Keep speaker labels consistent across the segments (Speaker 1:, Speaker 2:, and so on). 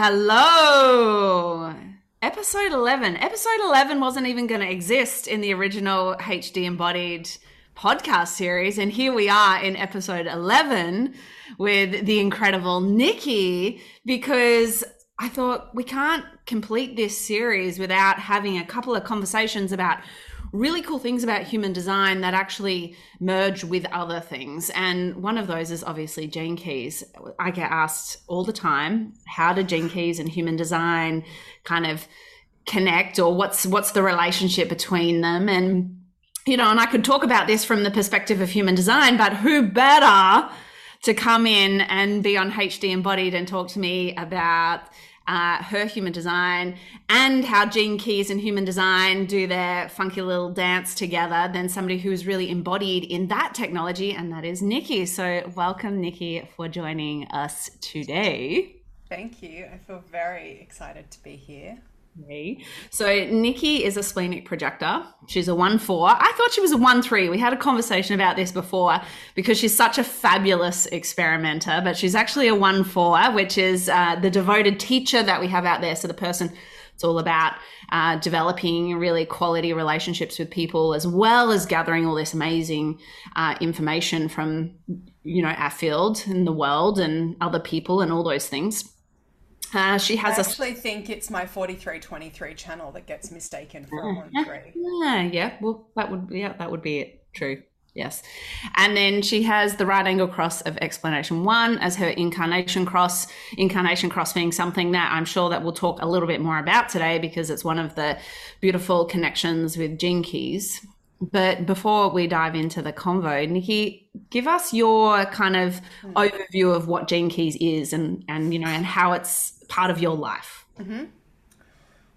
Speaker 1: Hello. Episode 11. Episode 11 wasn't even going to exist in the original HD Embodied podcast series. And here we are in episode 11 with the incredible Nikki because I thought we can't complete this series without having a couple of conversations about really cool things about human design that actually merge with other things. And one of those is obviously gene keys. I get asked all the time, how do gene keys and human design kind of connect or what's what's the relationship between them and you know, and I could talk about this from the perspective of human design, but who better to come in and be on HD Embodied and talk to me about uh, her human design and how gene keys and human design do their funky little dance together than somebody who's really embodied in that technology, and that is Nikki. So, welcome, Nikki, for joining us today.
Speaker 2: Thank you. I feel very excited to be here.
Speaker 1: So Nikki is a splenic projector. She's a one four. I thought she was a one three. We had a conversation about this before because she's such a fabulous experimenter, but she's actually a one four, which is uh, the devoted teacher that we have out there. So the person it's all about uh, developing really quality relationships with people as well as gathering all this amazing uh, information from you know our field and the world and other people and all those things. Uh, she has
Speaker 2: I actually think it's my 4323 channel that gets mistaken for a 1 3.
Speaker 1: Yeah, yeah. Well, that would yeah, that would be it. True. Yes. And then she has the right angle cross of explanation one as her incarnation cross. Incarnation cross being something that I'm sure that we'll talk a little bit more about today because it's one of the beautiful connections with gene keys. But before we dive into the convo, Nikki, give us your kind of overview of what gene keys is and and you know and how it's part of your life.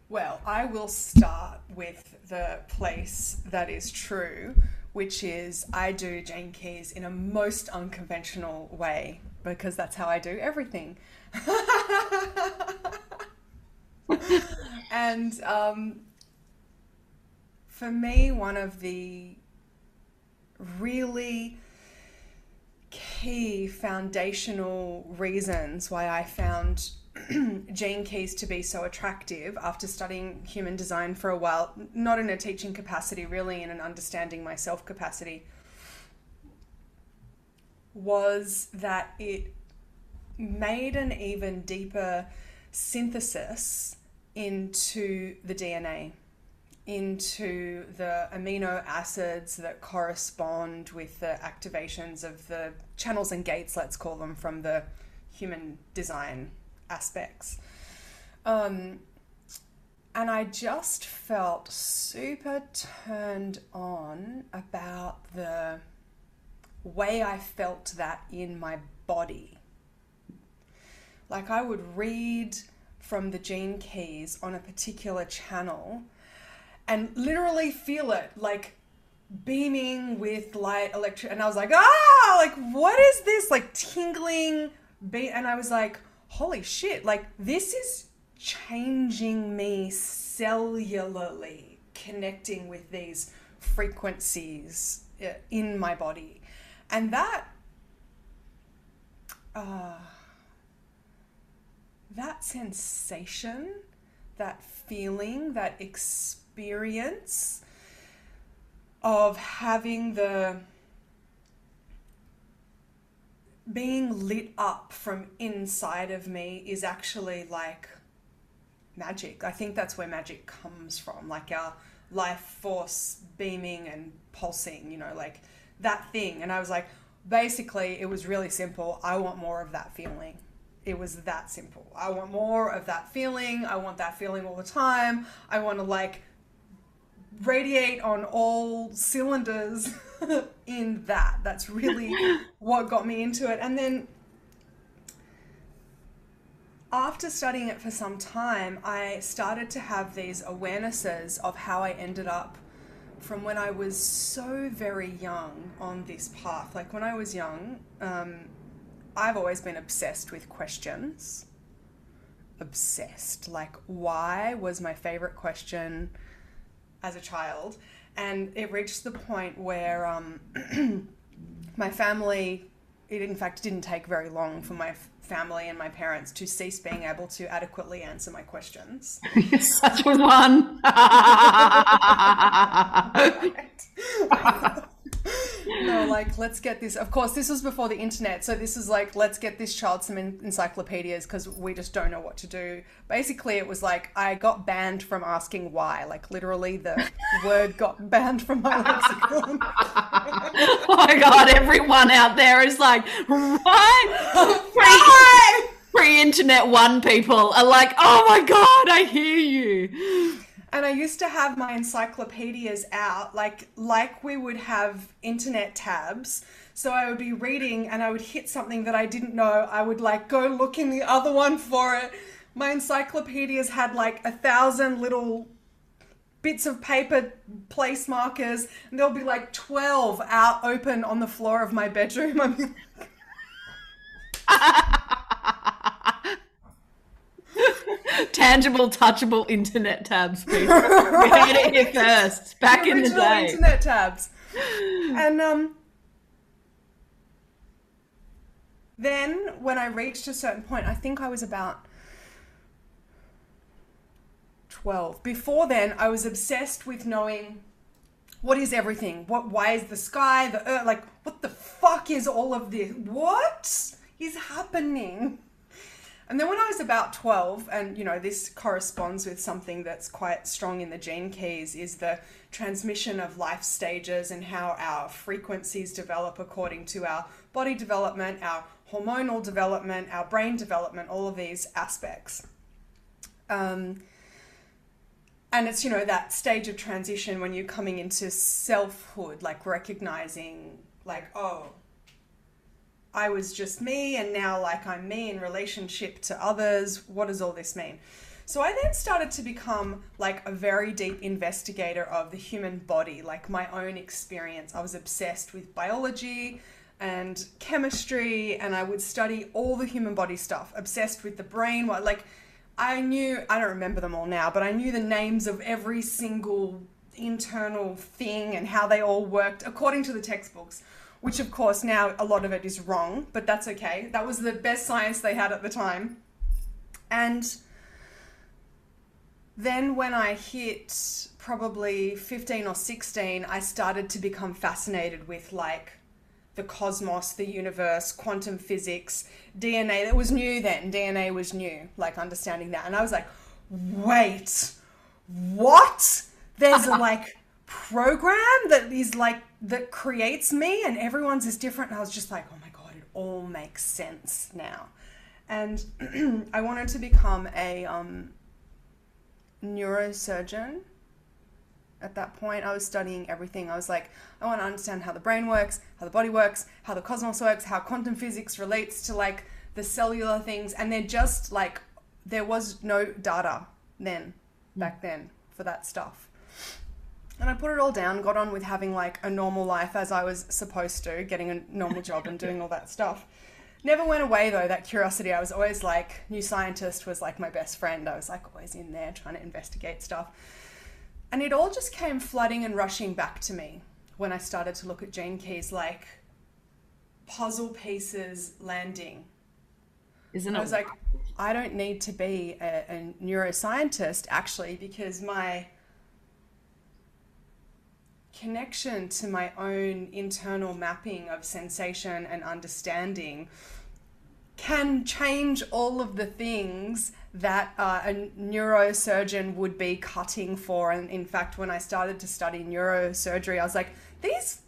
Speaker 2: Well, I will start with the place that is true, which is I do Gene Keys in a most unconventional way because that's how I do everything. and um, for me, one of the really key foundational reasons why I found Gene Keys to be so attractive after studying human design for a while, not in a teaching capacity, really in an understanding myself capacity, was that it made an even deeper synthesis into the DNA, into the amino acids that correspond with the activations of the channels and gates, let's call them, from the human design aspects. Um, and I just felt super turned on about the way I felt that in my body. Like I would read from the gene keys on a particular channel and literally feel it like beaming with light electric and I was like ah like what is this? Like tingling beat and I was like holy shit like this is changing me cellularly connecting with these frequencies uh, in my body. And that uh, that sensation that feeling that experience of having the being lit up from inside of me is actually like magic. I think that's where magic comes from, like our life force beaming and pulsing, you know, like that thing. And I was like, basically, it was really simple. I want more of that feeling. It was that simple. I want more of that feeling. I want that feeling all the time. I want to like radiate on all cylinders in that. That's really what got me into it. And then after studying it for some time, I started to have these awarenesses of how I ended up from when I was so very young on this path. Like when I was young, um, I've always been obsessed with questions. Obsessed. Like, why was my favorite question as a child? And it reached the point where um, my family, it in fact didn't take very long for my family and my parents to cease being able to adequately answer my questions.
Speaker 1: You're such a one.
Speaker 2: no, like, let's get this. Of course, this was before the internet. So, this is like, let's get this child some en- encyclopedias because we just don't know what to do. Basically, it was like, I got banned from asking why. Like, literally, the word got banned from my lexicon.
Speaker 1: oh my god, everyone out there is like, right?
Speaker 2: Why?
Speaker 1: Pre internet one people are like, oh my god, I hear you.
Speaker 2: And I used to have my encyclopedias out, like like we would have internet tabs. So I would be reading and I would hit something that I didn't know. I would like go look in the other one for it. My encyclopedias had like a thousand little bits of paper place markers, and there'll be like 12 out open on the floor of my bedroom. I'm
Speaker 1: Tangible, touchable internet tabs, people. We heard it here first, back in the day.
Speaker 2: internet tabs. And um, then when I reached a certain point, I think I was about 12. Before then, I was obsessed with knowing what is everything? What why is the sky, the earth like what the fuck is all of this? What is happening? And then when I was about 12, and you know, this corresponds with something that's quite strong in the gene keys, is the transmission of life stages and how our frequencies develop according to our body development, our hormonal development, our brain development, all of these aspects. Um, and it's, you know, that stage of transition when you're coming into selfhood, like recognizing, like, oh, I was just me and now like I'm me in relationship to others. What does all this mean? So I then started to become like a very deep investigator of the human body, like my own experience. I was obsessed with biology and chemistry and I would study all the human body stuff, obsessed with the brain, what like I knew I don't remember them all now, but I knew the names of every single internal thing and how they all worked according to the textbooks which of course now a lot of it is wrong, but that's okay. That was the best science they had at the time. And then when I hit probably 15 or 16, I started to become fascinated with like the cosmos, the universe, quantum physics, DNA. That was new then. DNA was new, like understanding that. And I was like, wait, what? There's like program that is like that creates me and everyone's is different and I was just like oh my god it all makes sense now. And I wanted to become a um, neurosurgeon at that point. I was studying everything. I was like I want to understand how the brain works how the body works how the cosmos works how quantum physics relates to like the cellular things. And they're just like there was no data then back then for that stuff and I put it all down, got on with having like a normal life as I was supposed to, getting a normal job and doing all that stuff. Never went away though, that curiosity. I was always like, New Scientist was like my best friend. I was like always in there trying to investigate stuff. And it all just came flooding and rushing back to me when I started to look at gene keys like puzzle pieces landing.
Speaker 1: Isn't it?
Speaker 2: I was like, I don't need to be a, a neuroscientist actually because my connection to my own internal mapping of sensation and understanding can change all of the things that uh, a neurosurgeon would be cutting for. And in fact, when I started to study neurosurgery, I was like, these,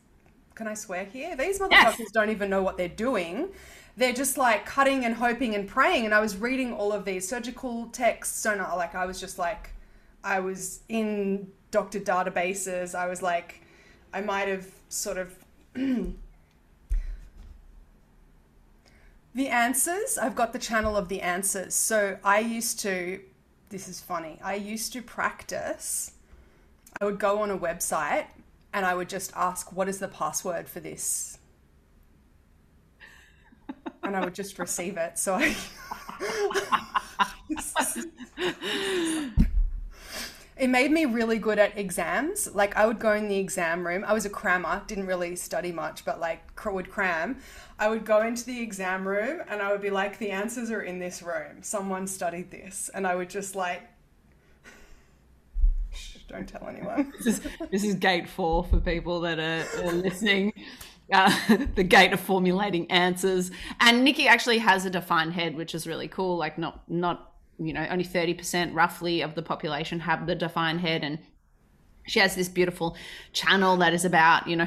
Speaker 2: can I swear here? These motherfuckers
Speaker 1: Yes.
Speaker 2: don't even know what they're doing. They're just like cutting and hoping and praying. And I was reading all of these surgical texts. So, no, like, I was just like, I was in doctor databases. I was like, I might have sort of. the answers, I've got the channel of the answers. So I used to, this is funny, I used to practice. I would go on a website and I would just ask, what is the password for this? And I would just receive it. So I. it made me really good at exams. Like I would go in the exam room. I was a crammer, didn't really study much, but like would cram. I would go into the exam room and I would be like, the answers are in this room. Someone studied this, and I would just like, don't tell anyone.
Speaker 1: this, is, this is gate four for people that are, are listening. Uh, the gate of formulating answers. And Nikki actually has a defined head, which is really cool. Like not not you know only 30% roughly of the population have the defined head and she has this beautiful channel that is about you know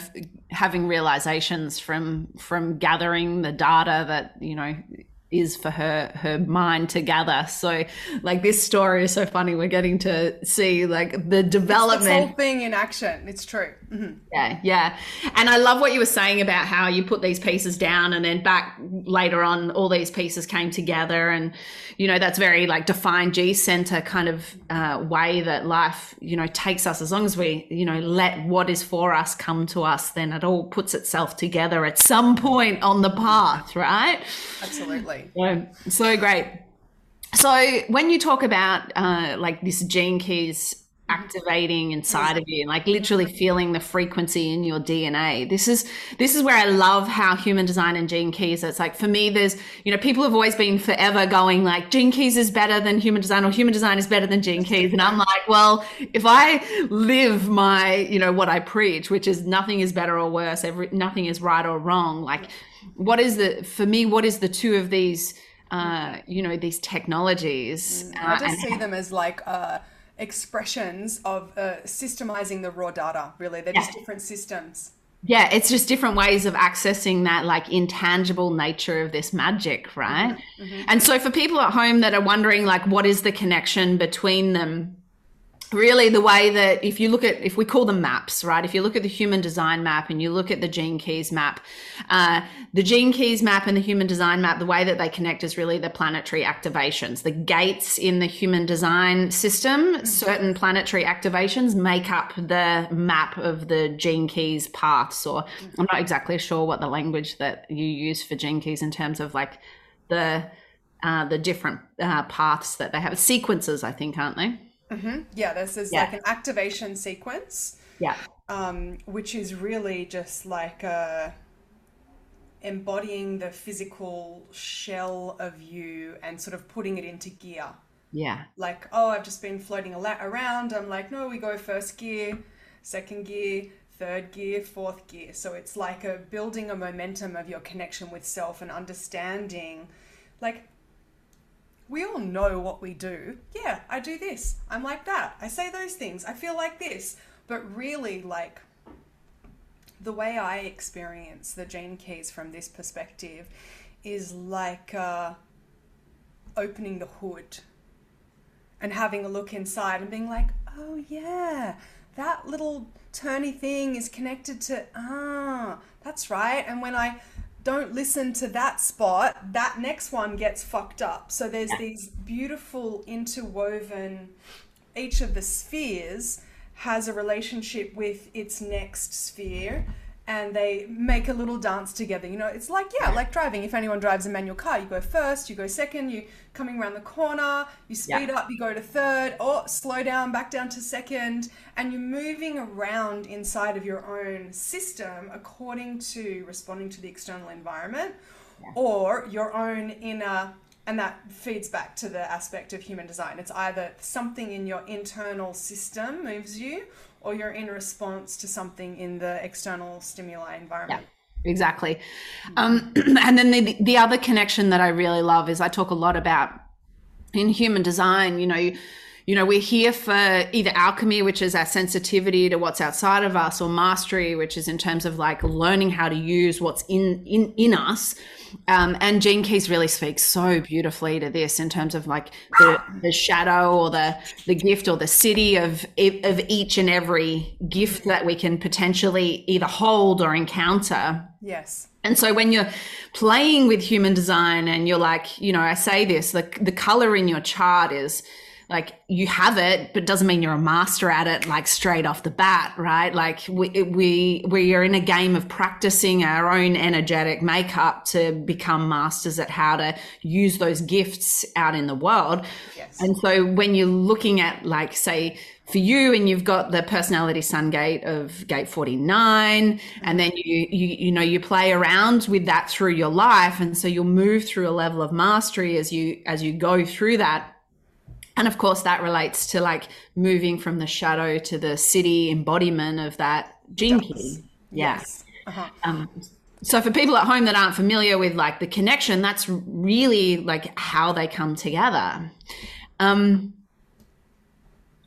Speaker 1: having realizations from from gathering the data that you know is for her her mind to gather. So like this story is so funny. We're getting to see like the development it's
Speaker 2: the whole thing in action. It's true.
Speaker 1: Mm-hmm. yeah yeah. And i love what you were saying about how you put these pieces down and then back later on all these pieces came together. And you know that's very like defined g center kind of uh, way that life you know takes us. As long as we you know let what is for us come to us then it all puts itself together at some point on the path right?
Speaker 2: Absolutely
Speaker 1: so, great. So when you talk about uh, like this gene keys activating inside of you and like literally feeling the frequency in your DNA. This is this is where I love how human design and gene keys. It's like for me, there's you know people have always been forever going like gene keys is better than human design or human design is better than gene keys, and I'm like, well, if I live my you know what I preach, which is nothing is better or worse, every nothing is right or wrong, like what is the for me what is the two of these uh, you know these technologies
Speaker 2: uh, i just see them as like uh, expressions of uh, systemizing the raw data really they're yeah. just different systems
Speaker 1: yeah it's just different ways of accessing that like intangible nature of this magic right mm-hmm. Mm-hmm. and so for people at home that are wondering like what is the connection between them really the way that if you look at if we call them maps right? If you look at the human design map and you look at the gene keys map uh, the gene keys map and the human design map the way that they connect is really the planetary activations. The gates in the human design system certain planetary activations make up the map of the gene keys paths or i'm not exactly sure what the language that you use for gene keys in terms of like the uh, the different uh, paths that they have. Sequences i think aren't they
Speaker 2: Mm-hmm. Yeah, this is yeah. like an activation sequence.
Speaker 1: Yeah.
Speaker 2: Um, which is really just like uh, embodying the physical shell of you and sort of putting it into gear.
Speaker 1: Yeah.
Speaker 2: Like, oh, I've just been floating a lot around. I'm like, no, we go first gear, second gear, third gear, fourth gear. So it's like a building a momentum of your connection with self and understanding. Like, we all know what we do. Yeah, I do this. I'm like that. I say those things. I feel like this. But really, like, the way I experience the gene keys from this perspective is like uh, opening the hood and having a look inside and being like, oh, yeah, that little turny thing is connected to, ah, that's right. And when I don't listen to that spot, that next one gets fucked up. So there's yeah. these beautiful interwoven, each of the spheres has a relationship with its next sphere and they make a little dance together. You know, it's like, yeah, like driving. If anyone drives a manual car, you go first, you go second, you coming around the corner, you speed yeah. up, you go to third, or slow down, back down to second, and you're moving around inside of your own system according to responding to the external environment yeah. or your own inner and that feeds back to the aspect of human design. It's either something in your internal system moves you, or you're in response to something in the external stimuli environment.
Speaker 1: Yeah, exactly. Um, and then the, the other connection that I really love is I talk a lot about in human design, you know, you know, we're here for either alchemy, which is our sensitivity to what's outside of us, or mastery, which is in terms of like learning how to use what's in in in us. Um, and Gene Keys really speaks so beautifully to this in terms of like the, the shadow or the the gift or the siddhi of of each and every gift that we can potentially either hold or encounter.
Speaker 2: Yes.
Speaker 1: And so when you're playing with human design and you're like, you know, I say this, the the color in your chart is like you have it, but doesn't mean you're a master at it like straight off the bat, right? Like we, we, we are in a game of practicing our own energetic makeup to become masters at how to use those gifts out in the world.
Speaker 2: Yes.
Speaker 1: And so when you're looking at like, say, for you and you've got the personality sun gate of gate 49 and then you, you you know you play around with that through your life and so you'll move through a level of mastery as you as you go through that and of course, that relates to like moving from the shadow to the siddhi embodiment of that gene key. Yeah.
Speaker 2: Yes. Uh-huh.
Speaker 1: Um, so for people at home that aren't familiar with like the connection, that's really like how they come together. Um,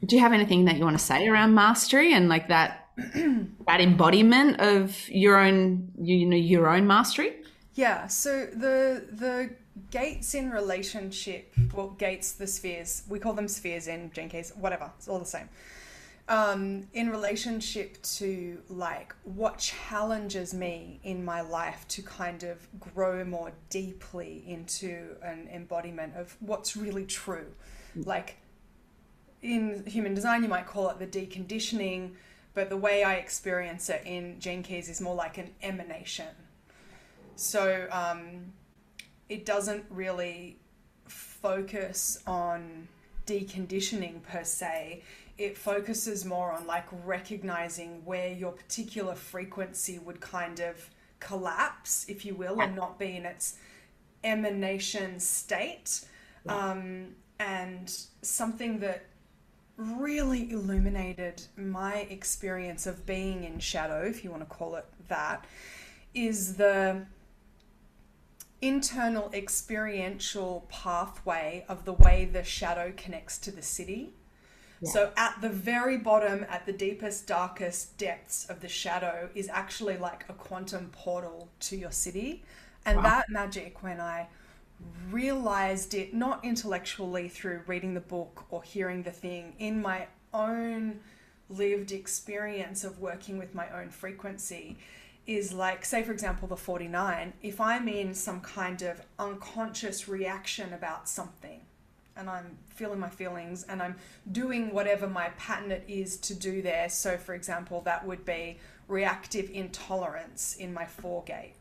Speaker 1: do you have anything that you want to say around mastery and like that that embodiment of your own you know your own mastery?
Speaker 2: Yeah, so the the gates in relationship, well, gates, the spheres, we call them spheres in Gene Keys, whatever, it's all the same. Um, in relationship to like what challenges me in my life to kind of grow more deeply into an embodiment of what's really true. Like in human design, you might call it the deconditioning, but the way I experience it in Gene Keys is more like an emanation. So, um, it doesn't really focus on deconditioning per se. It focuses more on like recognizing where your particular frequency would kind of collapse, if you will, and not be in its emanation state. Um, and something that really illuminated my experience of being in shadow, if you want to call it that, is the internal experiential pathway of the way the shadow connects to the siddhi. Yeah. So, at the very bottom, at the deepest, darkest depths of the shadow, is actually like a quantum portal to your siddhi. And wow. that magic, when I realized it, not intellectually through reading the book or hearing the thing, in my own lived experience of working with my own frequency, is like, say, for example, the 49, if I'm in some kind of unconscious reaction about something and I'm feeling my feelings and I'm doing whatever my pattern it is to do there. So, for example, that would be reactive intolerance in my four gate.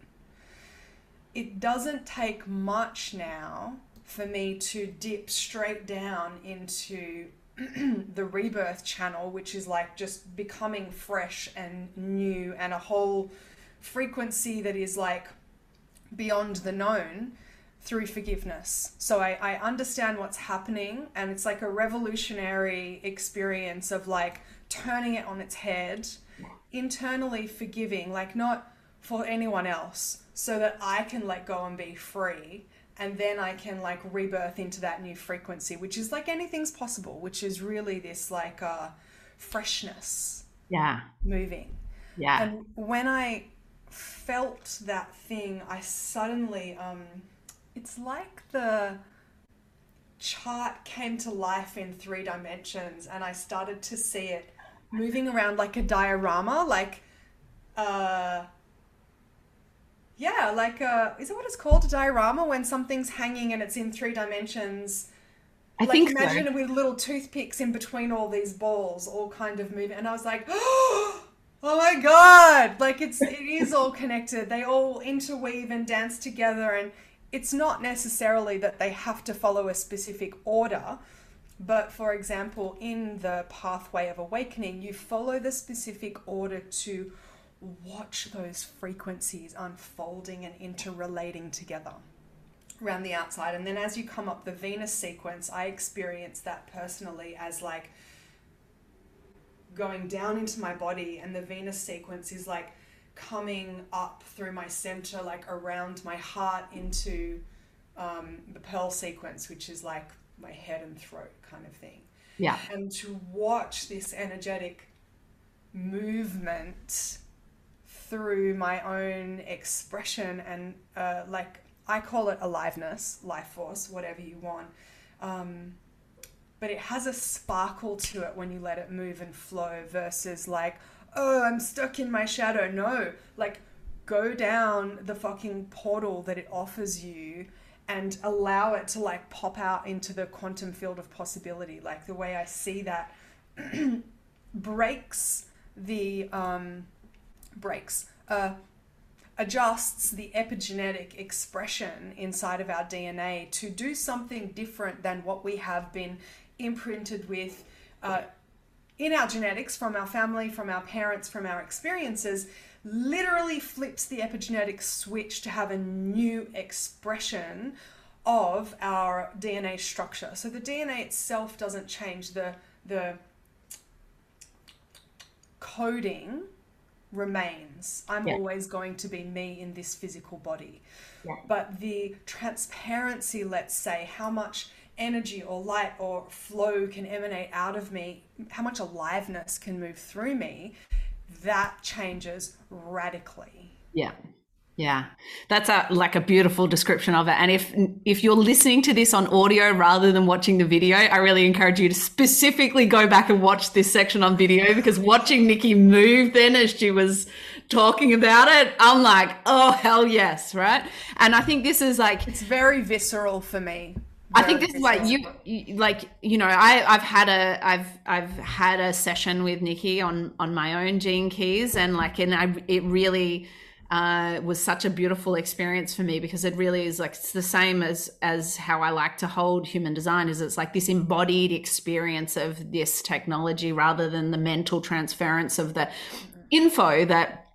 Speaker 2: It doesn't take much now for me to dip straight down into the rebirth channel, which is like just becoming fresh and new and a whole frequency that is like beyond the known through forgiveness. So I, I understand what's happening, and it's like a revolutionary experience of like turning it on its head, internally forgiving, like not for anyone else, so that I can let go and be free. And then I can like rebirth into that new frequency, which is like anything's possible, which is really this like uh, freshness.
Speaker 1: Yeah.
Speaker 2: Moving.
Speaker 1: Yeah.
Speaker 2: And when I felt that thing, I suddenly, um, it's like the chart came to life in three dimensions and I started to see it moving around like a diorama, like, uh, yeah, like, uh, is it what it's called, a diorama, when something's hanging and it's in three dimensions?
Speaker 1: I
Speaker 2: like
Speaker 1: think
Speaker 2: imagine
Speaker 1: so.
Speaker 2: it with little toothpicks in between all these balls, all kind of moving. And I was like, oh, Oh my god! Like it's it is all connected. They all interweave and dance together and it's not necessarily that they have to follow a specific order, but for example, in the pathway of awakening, you follow the specific order to watch those frequencies unfolding and interrelating together around the outside. And then as you come up the Venus sequence, I experience that personally as like going down into my body and the Venus sequence is like coming up through my center, like around my heart into um, the Pearl sequence, which is like my head and throat kind of thing.
Speaker 1: Yeah.
Speaker 2: And to watch this energetic movement through my own expression and uh, like I call it aliveness, life force, whatever you want. Um, but it has a sparkle to it when you let it move and flow versus like, oh, I'm stuck in my shadow. No, like go down the fucking portal that it offers you and allow it to like pop out into the quantum field of possibility. Like the way I see that breaks the um, breaks uh, adjusts the epigenetic expression inside of our DNA to do something different than what we have been imprinted with uh, in our genetics from our family, from our parents, from our experiences, literally flips the epigenetic switch to have a new expression of our DNA structure. So the DNA itself doesn't change the the coding remains. I'm
Speaker 1: Yeah.
Speaker 2: always going to be me in this physical body.
Speaker 1: Yeah.
Speaker 2: But the transparency, let's say, how much energy or light or flow can emanate out of me, how much aliveness can move through me, that changes radically.
Speaker 1: Yeah. Yeah. That's a like a beautiful description of it. And if if you're listening to this on audio rather than watching the video, I really encourage you to specifically go back and watch this section on video because watching Nikki move then as she was talking about it, I'm like, "Oh, hell yes," right? And I think this is like
Speaker 2: It's very visceral for me.
Speaker 1: I think this is like you, you like you know I I've had a I've I've had a session with Nikki on on my own gene keys and like and I it really uh, was such a beautiful experience for me because it really is like it's the same as as how I like to hold human design is it's like this embodied experience of this technology rather than the mental transference of the info that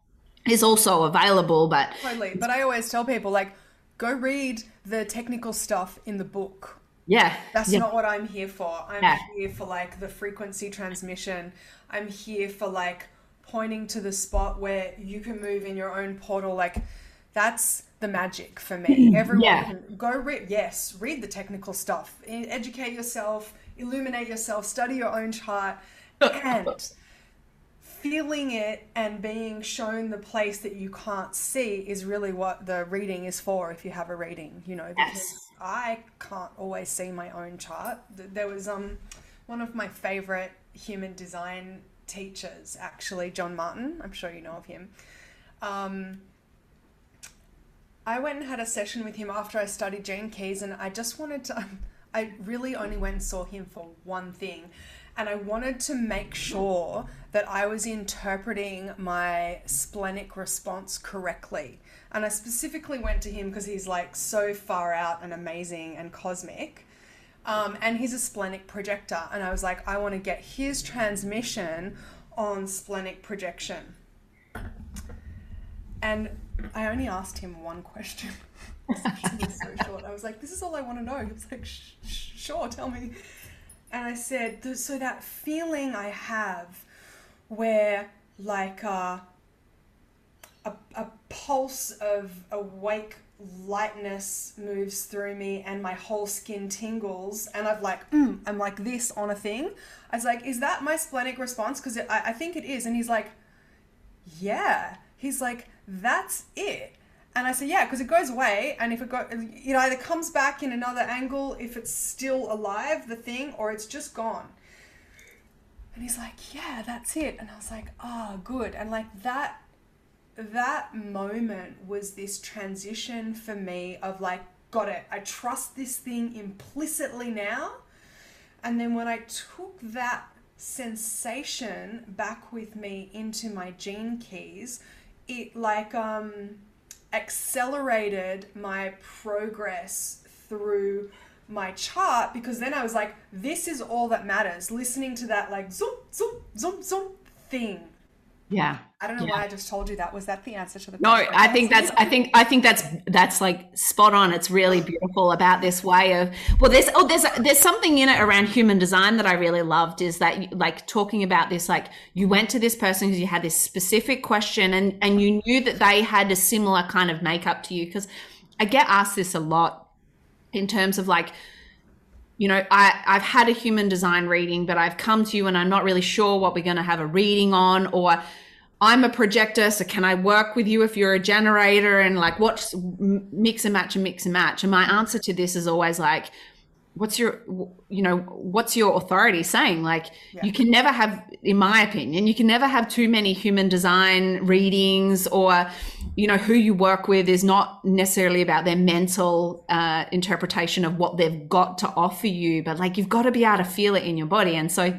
Speaker 1: is also available but
Speaker 2: Totally. But I always tell people, like, go read the technical stuff in the book.
Speaker 1: yeah
Speaker 2: That's
Speaker 1: yeah.
Speaker 2: not what I'm here for. I'm
Speaker 1: Yeah.
Speaker 2: here for like the frequency transmission. I'm here for like pointing to the spot where you can move in your own portal. Like that's the magic for me. Mm, Everyone
Speaker 1: Yeah.
Speaker 2: can go read. Yes, read the technical stuff. Educate yourself. Illuminate yourself. Study your own chart. And feeling it and being shown the place that you can't see is really what the reading is for if you have a reading you know because
Speaker 1: Yes.
Speaker 2: i can't always see my own chart there was um one of my favorite human design teachers actually john martin i'm sure you know of him um I went and had a session with him after I studied Gene Keys, and I just wanted to. I really only went and saw him for one thing, and I wanted to make sure that I was interpreting my splenic response correctly. And I specifically went to him because he's like so far out and amazing and cosmic. Um, and he's a splenic projector. And I was like, I want to get his transmission on splenic projection. And I only asked him one question. so short. I was like, "This is all I want to know." He was like, "Sh- sh- "Sure, tell me." And I said, "So that feeling I have, where like uh, a a pulse of awake lightness moves through me, and my whole skin tingles, and I've like, mm, I'm like this on a thing." I was like, "Is that my splenic response?" Because I, I think it is. And he's like, yeah. He's like, that's it. And I said, yeah, because it goes away, and if it go, it either comes back in another angle if it's still alive, the thing, or it's just gone. And he's like, yeah, that's it. And I was like, oh, good. And like that, that moment was this transition for me of like, got it. I trust this thing implicitly now. And then when I took that sensation back with me into my gene keys, it like um accelerated my progress through my chart because then I was like, this is all that matters. Listening to that like zoom, zoom, zoom, zoom thing.
Speaker 1: Yeah
Speaker 2: I don't know
Speaker 1: Yeah.
Speaker 2: why I just told you that. Was that the answer to the
Speaker 1: No. I think that's I think I think that's that's like spot on. It's really beautiful about this way of well there's oh there's there's something in it around human design that I really loved is that like talking about this like you went to this person because you had this specific question and and you knew that they had a similar kind of makeup to you because I get asked this a lot in terms of like you know, I, I've had a human design reading, but I've come to you and I'm not really sure what we're going to have a reading on, or I'm a projector, so can I work with you if you're a generator? And like, what mix and match and mix and match? And my answer to this is always like, what's your you know what's your authority saying like yeah. you can never have in my opinion you can never have too many human design readings or you know who you work with is not necessarily about their mental uh, interpretation of what they've got to offer you but like you've got to be able to feel it in your body and so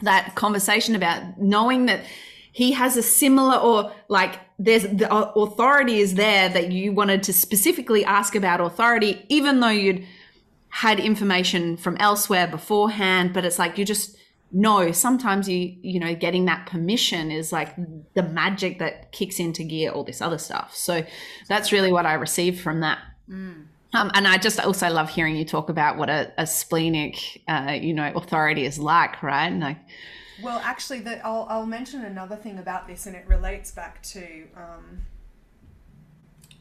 Speaker 1: that conversation about knowing that he has a similar or like there's the authority is there that you wanted to specifically ask about authority even though you'd had information from elsewhere beforehand, but it's like you just know sometimes you you know getting that permission is like the magic that kicks into gear all this other stuff. So that's really what I received from that. Mm. Um, and I just also love hearing you talk about what a, a splenic, uh, you know, authority is like, right? And like,
Speaker 2: well, actually, the, I'll, I'll mention another thing about this, and it relates back to um,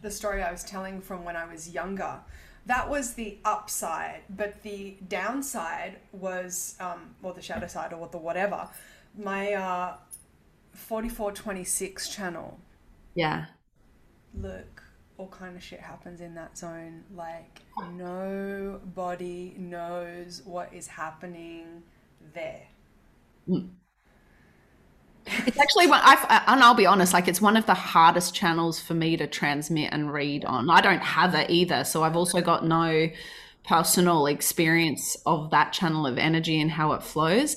Speaker 2: the story I was telling from when I was younger that was the upside, but the downside was, um, or the shadow side, or the whatever. My uh, forty-four twenty-six channel.
Speaker 1: Yeah.
Speaker 2: Look, all kind of shit happens in that zone. Like nobody knows what is happening there. Mm.
Speaker 1: It's actually one, i and I'll be honest, like it's one of the hardest channels for me to transmit and read on. I don't have it either, so I've also got no personal experience of that channel of energy and how it flows.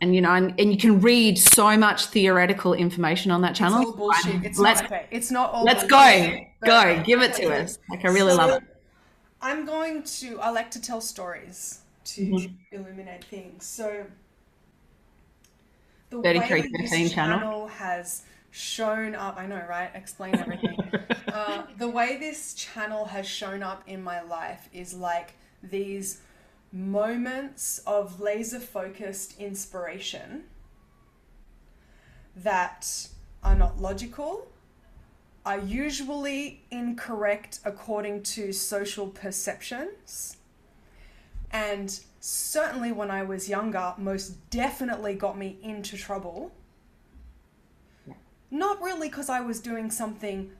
Speaker 1: And you know, and, and you can read so much theoretical information on that channel.
Speaker 2: It's all bullshit. It's let's, not okay. It's not all.
Speaker 1: Let's bullshit, go, go, give it to us. Like I really so, love it.
Speaker 2: I'm going to. I like to tell stories to mm-hmm. illuminate things. So the 3315 channel. channel has shown up. I know, right? Explain everything. uh, the way this channel has shown up in my life is like these moments of laser focused inspiration that are not logical, are usually incorrect according to social perceptions, and certainly when I was younger, most definitely got me into trouble. Not really because I was doing something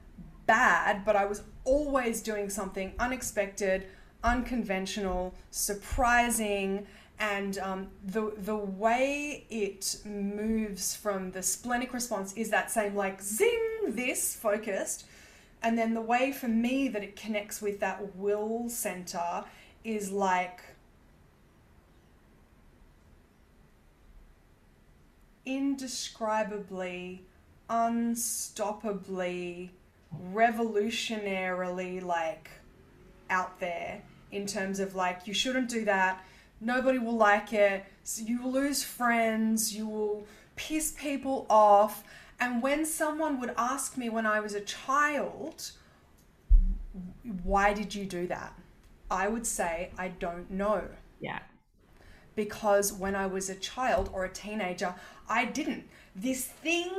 Speaker 2: bad, but I was always doing something unexpected, unconventional, surprising, and um, the the way it moves from the splenic response is that same like zing this focused, and then the way for me that it connects with that will center is like indescribably, unstoppably, revolutionarily like out there in terms of like you shouldn't do that. Nobody will like it. So you will lose friends. You will piss people off. And when someone would ask me when i was a child why did you do that? I would say i don't know.
Speaker 1: Yeah
Speaker 2: because when i was a child or a teenager I didn't. This thing,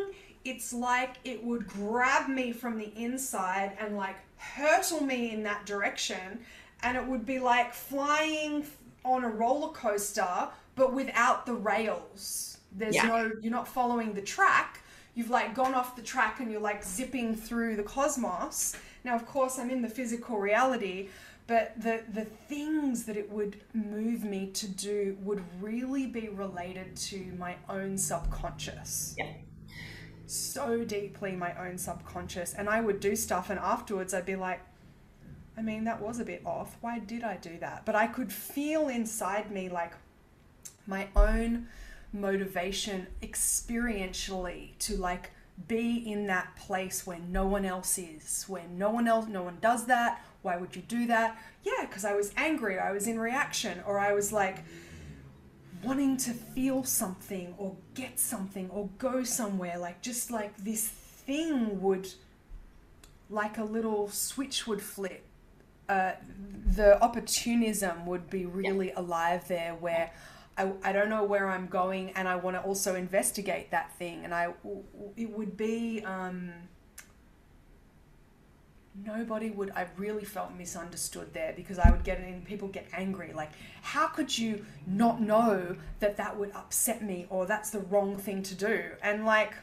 Speaker 2: it's like it would grab me from the inside and like hurtle me in that direction. And it would be like flying on a roller coaster, but without the rails. There's yeah. no, you're not following the track. You've like gone off the track and you're like zipping through the cosmos. Now, of course, I'm in the physical reality, but the the things that it would move me to do would really be related to my own subconscious.
Speaker 1: Yeah.
Speaker 2: So deeply my own subconscious. And i would do stuff and afterwards i'd be like i mean that was a bit off. Why did i do that? But i could feel inside me like my own motivation experientially to like be in that place where no one else is where no one else no one does that why would you do that? Yeah, because I was angry, I was in reaction, or I was like wanting to feel something or get something or go somewhere. Like just like this thing would, like a little switch would flip. Uh, the opportunism would be really alive there where I, I don't know where I'm going and I want to also investigate that thing and I it would be um, nobody would i really felt misunderstood there because i would get in people get angry like how could you not know that that would upset me or that's the wrong thing to do? And like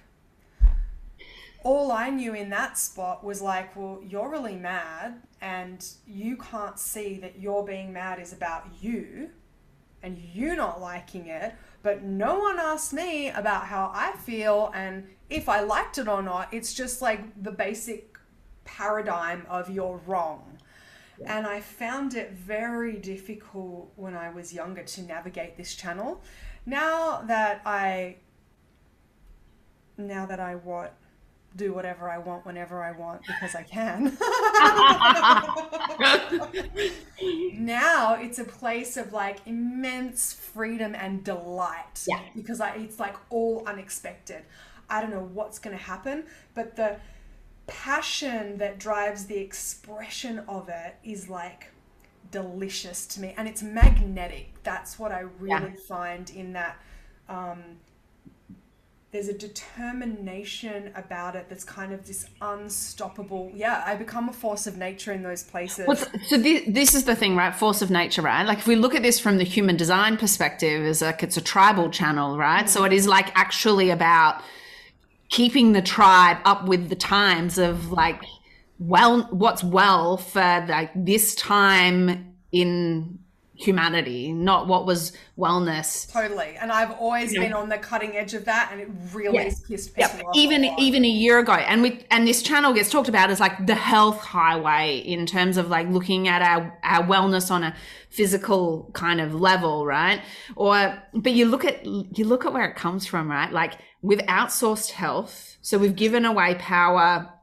Speaker 2: all i knew in that spot was like well you're really mad and you can't see that you're being mad is about you and you not liking it but no one asked me about how i feel and if i liked it or not. It's just like the basic paradigm of you're wrong. And I found it very difficult when I was younger to navigate this channel. Now that I now that I what do whatever I want whenever I want because I can. now it's a place of like immense freedom and delight.
Speaker 1: Yeah.
Speaker 2: Because I it's like all unexpected. I don't know what's going to happen, but the passion that drives the expression of it is like delicious to me and it's magnetic that's what i really
Speaker 1: Yeah.
Speaker 2: find in that um, there's a determination about it that's kind of this unstoppable yeah i become a force of nature in those places
Speaker 1: Well, so this, this is the thing, right? Force of nature, right? Like if we look at this from the human design perspective, is like it's a tribal channel, right? So it is like actually about keeping the tribe up with the times of like well, what's well for like this time in humanity, not what was wellness
Speaker 2: totally and i've always
Speaker 1: Yeah.
Speaker 2: been on the cutting edge of that and it really
Speaker 1: Yes.
Speaker 2: has pissed people
Speaker 1: Yep.
Speaker 2: off
Speaker 1: Even even a year ago, and we and this channel gets talked about as like the health highway in terms of like looking at our our wellness on a physical kind of level, right? Or but you look at you look at where it comes from, right? Like with outsourced health, so we've given away power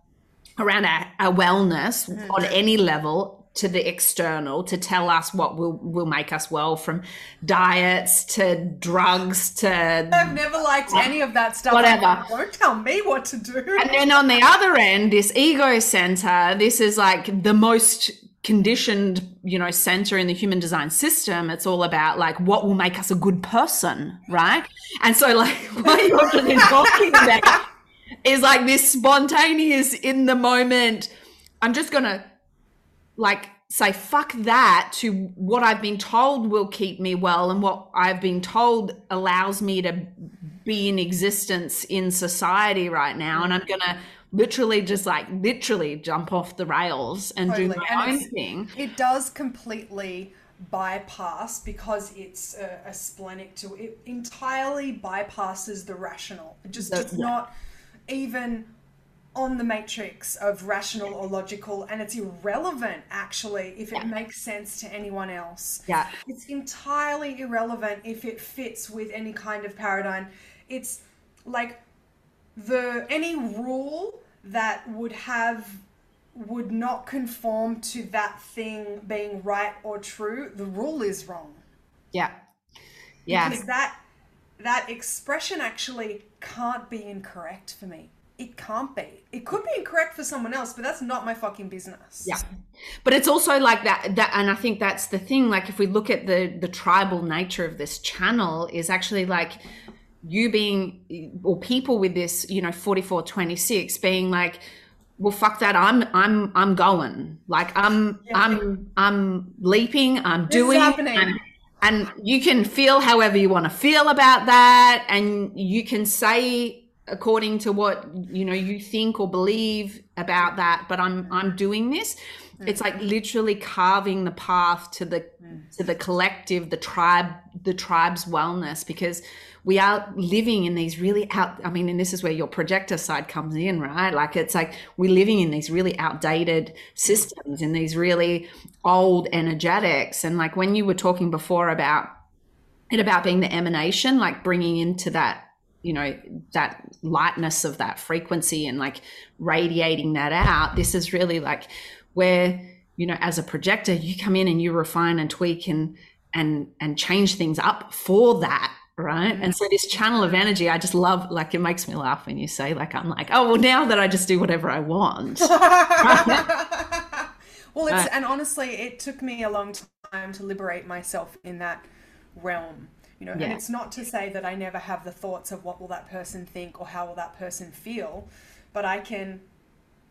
Speaker 1: around our, our wellness mm. on any level to the external to tell us what will will make us well from diets to drugs to
Speaker 2: I've never liked any of that stuff.
Speaker 1: Whatever.
Speaker 2: Like, Don't tell me what to do.
Speaker 1: And then on the other end, this ego center, this is like the most conditioned, you know, center in the human design system. It's all about like what will make us a good person, right? And so like what you're talking about is like this spontaneous in the moment. I'm just gonna like say fuck that to what I've been told will keep me well and what I've been told allows me to be in existence in society right now and I'm to literally just like literally jump off the rails and do
Speaker 2: Totally.
Speaker 1: my
Speaker 2: And
Speaker 1: own thing.
Speaker 2: It does completely bypass because it's a, a splenic to it entirely bypasses the rational. It just it's not even on the matrix of rational or logical and it's irrelevant actually if it
Speaker 1: Yeah.
Speaker 2: makes sense to anyone else.
Speaker 1: Yeah.
Speaker 2: It's entirely irrelevant if it fits with any kind of paradigm. It's like the any rule that would have would not conform to that thing being right or true, the rule is wrong.
Speaker 1: Yeah. Yeah.
Speaker 2: Because that that expression actually can't be incorrect for me. It can't be. It could be incorrect for someone else, but that's not my fucking business.
Speaker 1: Yeah. But it's also like that that and I think that's the thing like if we look at the the tribal nature of this channel is actually like you being or people with this, you know, 44 26 being like well fuck that I'm I'm I'm going. Like I'm I'm I'm leaping, I'm
Speaker 2: is
Speaker 1: doing and, and you can feel however you want to feel about that and you can say according to what you know you think or believe about that but i'm i'm doing this it's mm. like literally carving the path to the mm. to the collective the tribe the tribe's wellness because we are living in these really out i mean and this is where your projector side comes in right? Like it's like we're living in these really outdated systems in these really old energetics. And like when you were talking before about it about being the emanation like bringing into that you know that lightness of that frequency and like radiating that out this is really like where you know as a projector you come in and you refine and tweak and and and change things up for that right and so this channel of energy i just love like it makes me laugh when you say like i'm like oh well now that i just do whatever i want
Speaker 2: well, it's
Speaker 1: Right.
Speaker 2: and honestly, it took me a long time to liberate myself in that realm. You know,
Speaker 1: Yeah.
Speaker 2: and it's not to say that I never have the thoughts of what will that person think or how will that person feel, but I can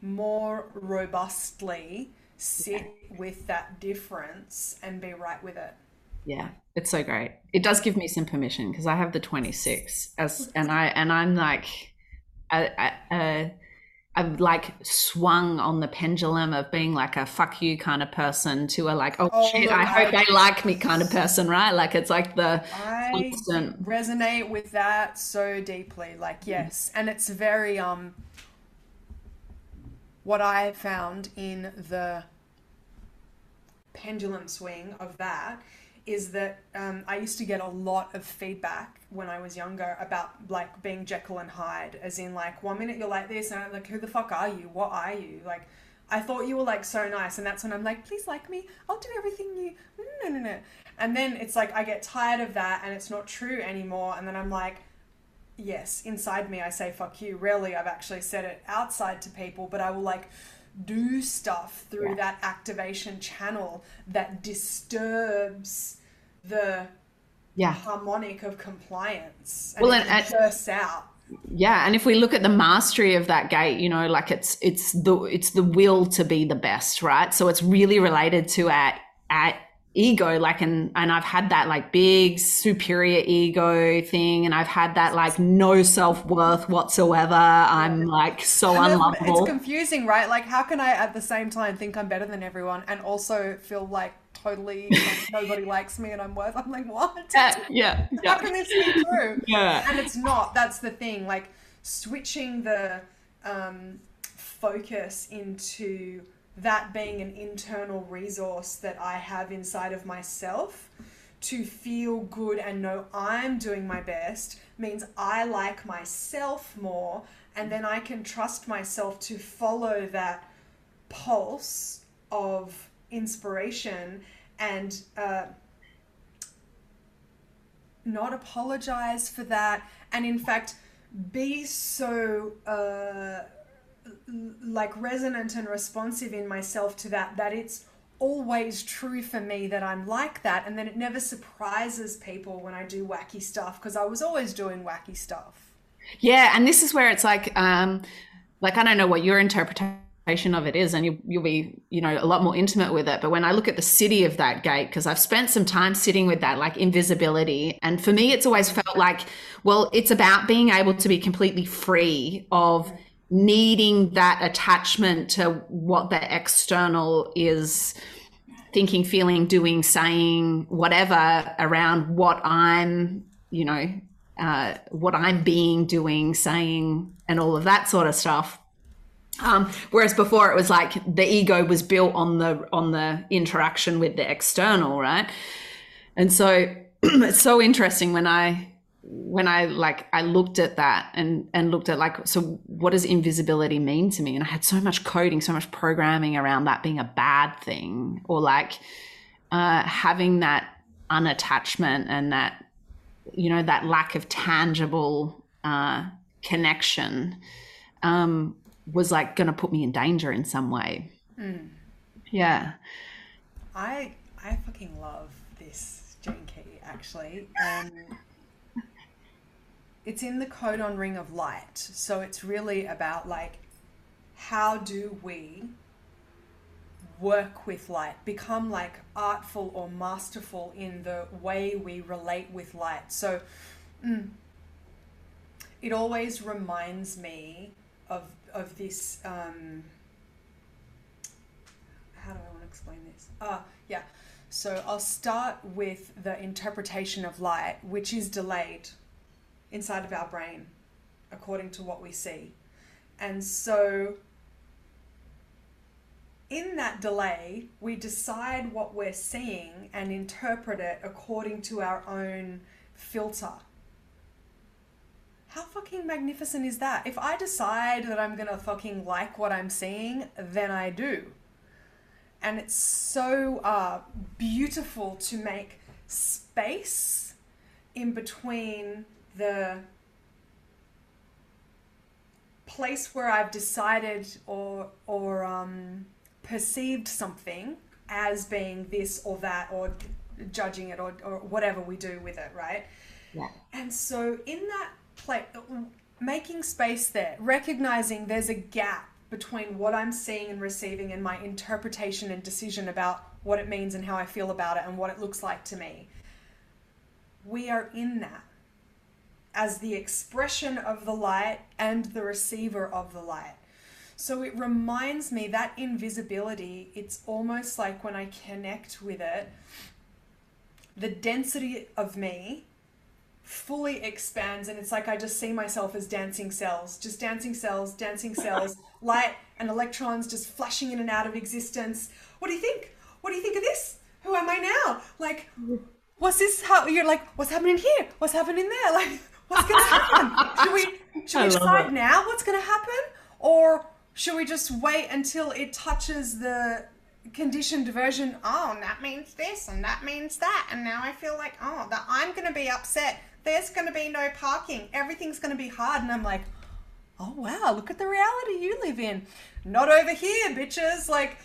Speaker 2: more robustly sit with that difference and be right with it.
Speaker 1: Yeah, it's so great. It does give me some permission because I have the 26 as and I and I'm like I, I, uh, I've like swung on the pendulum of being like a fuck you kind of person to a like oh,
Speaker 2: Oh,
Speaker 1: shit I hope
Speaker 2: I-
Speaker 1: they like me kind of person right like it's like the
Speaker 2: I
Speaker 1: constant
Speaker 2: resonate with that so deeply. Like yes, and it's very um. What I found in the pendulum swing of that is that um, I used to get a lot of feedback when I was younger about like being Jekyll and Hyde, as in like one minute you're like this, and I'm like, who the fuck are you? What are you? Like, I thought you were like so nice, and that's when I'm like, please like me. I'll do everything you. No, no, no. And then it's like I get tired of that, and it's not true anymore. And then I'm like, yes, inside me I say fuck you. Rarely I've actually said it outside to people, but I will like do stuff through
Speaker 1: Yeah.
Speaker 2: that activation channel that disturbs the
Speaker 1: yeah
Speaker 2: harmonic of compliance and
Speaker 1: Well, and-
Speaker 2: burst out.
Speaker 1: yeah and if we look at the mastery of that gate you know like it's it's the it's the will to be the best right so it's really related to our, our ego like and and i've had that like big superior ego thing and i've had that like no self-worth whatsoever i'm like so
Speaker 2: And
Speaker 1: unlovable
Speaker 2: It's confusing, right? Like, how can I at the same time think I'm better than everyone and also feel like totally like, nobody likes me and I'm worth? I'm like, what?
Speaker 1: yeah yeah
Speaker 2: How
Speaker 1: yeah,
Speaker 2: can this be true?
Speaker 1: yeah.
Speaker 2: and it's not that's the thing like switching the um, focus into that being an internal resource that i have inside of myself to feel good and know i'm doing my best means i like myself more and then i can trust myself to follow that pulse of inspiration and uh, not apologize for that and in fact be so uh, like resonant and responsive in myself to that that it's always true for me that I'm like that and then it never surprises people when I do wacky stuff because I was always doing wacky stuff.
Speaker 1: Yeah, and this is where it's like, um, like I don't know what your interpretation of it is, and you, you'll be, you know, a lot more intimate with it. But when I look at the siddhi of that gate, because I've spent some time sitting with that, like invisibility, and for me, it's always felt like, well, it's about being able to be completely free of needing that attachment to what the external is thinking, feeling, doing, saying, whatever around what I'm, you know, uh, what I'm being, doing, saying, and all of that sort of stuff. Um, whereas before it was like the ego was built on the on the interaction with the external, right? And so it's so interesting when I when I like I looked at that and and looked at like so what does invisibility mean to me? And I had so much coding, so much programming around that being a bad thing, or like uh, having that unattachment and that you know that lack of tangible uh, connection um, was like going to put me in danger in some way. Yeah.
Speaker 2: I I fucking love this gene key actually. Um, it's in the codon ring of light, so it's really about like how do we work with light, become like artful or masterful in the way we relate with light. So mm, it always reminds me of of this. Um, how do I want to explain this? Ah, yeah. So I'll start with the interpretation of light, which is delayed inside of our brain, according to what we see. And so in that delay, we decide what we're seeing and interpret it according to our own filter. How fucking magnificent is that? If I decide that I'm gonna fucking like what I'm seeing, then I do. And it's so uh, beautiful to make space in between the place where I've decided or or um, perceived something as being this or that or judging it or, or whatever we do with it, right?
Speaker 1: Yeah.
Speaker 2: And so in that place, making space there, recognizing there's a gap between what I'm seeing and receiving and my interpretation and decision about what it means and how I feel about it and what it looks like to me. We are in that as the expression of the light and the receiver of the light. So it reminds me that invisibility, it's almost like when I connect with it, the density of me fully expands and it's like I just see myself as dancing cells, just dancing cells, dancing cells, light and electrons just flashing in and out of existence. What do you think? What do you think of this? Who am I now? Like, mm. what's this? How you're like, what's happening here? What's happening there? Like, what's gonna happen? should we should we decide now what's gonna happen? Or should we just wait until it touches the conditioned version? Oh, and that means this and that means that, and now I feel like, oh, that I'm gonna be upset. There's gonna be no parking. Everything's gonna be hard, and I'm like, oh wow, look at the reality you live in. Not over here, bitches. Like,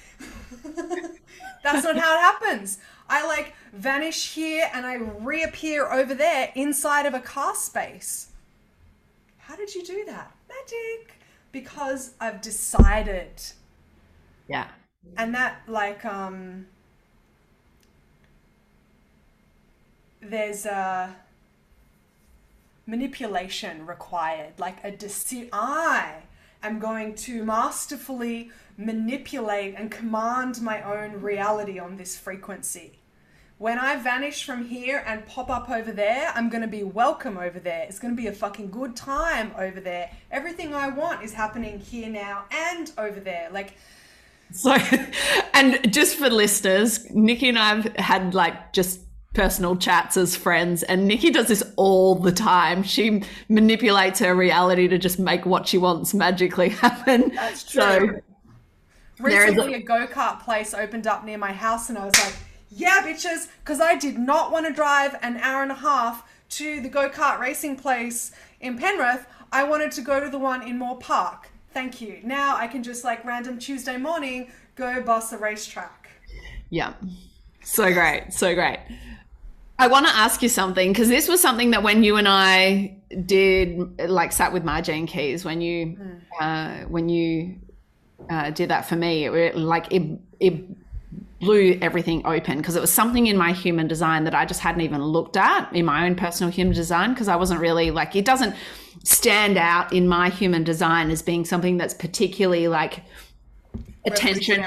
Speaker 2: that's not how it happens. I like vanish here and I reappear over there inside of a car space. How did you do that? Magic. Because I've decided.
Speaker 1: Yeah.
Speaker 2: And that, like, um, there's a manipulation required, like a deci- I am going to masterfully manipulate and command my own reality on this frequency. When I vanish from here and pop up over there, I'm going to be welcome over there. It's going to be a fucking good time over there. Everything I want is happening here now and over there. Like,
Speaker 1: So, and just for listeners, Nikki and I have had like just personal chats as friends, and Nikki does this all the time. She manipulates her reality to just make what she wants magically happen.
Speaker 2: That's true.
Speaker 1: There is
Speaker 2: Recently, a go kart place opened up near my house, and I was like, yeah, bitches, because I did not want to drive an hour and a half to the go kart racing place in Penrith. I wanted to go to the one in Moore Park. Thank you. Now I can just like random Tuesday morning go boss a racetrack.
Speaker 1: yeah. So great. So great. I want to ask you something because this was something that when you and I did, like, sat with my Gene Keys, when you, uh, when you uh, did that for me, it, like it, it blew everything open because it was something in my human design that I just hadn't even looked at in my own personal human design because I wasn't really like it doesn't stand out in my human design as being something that's particularly like attention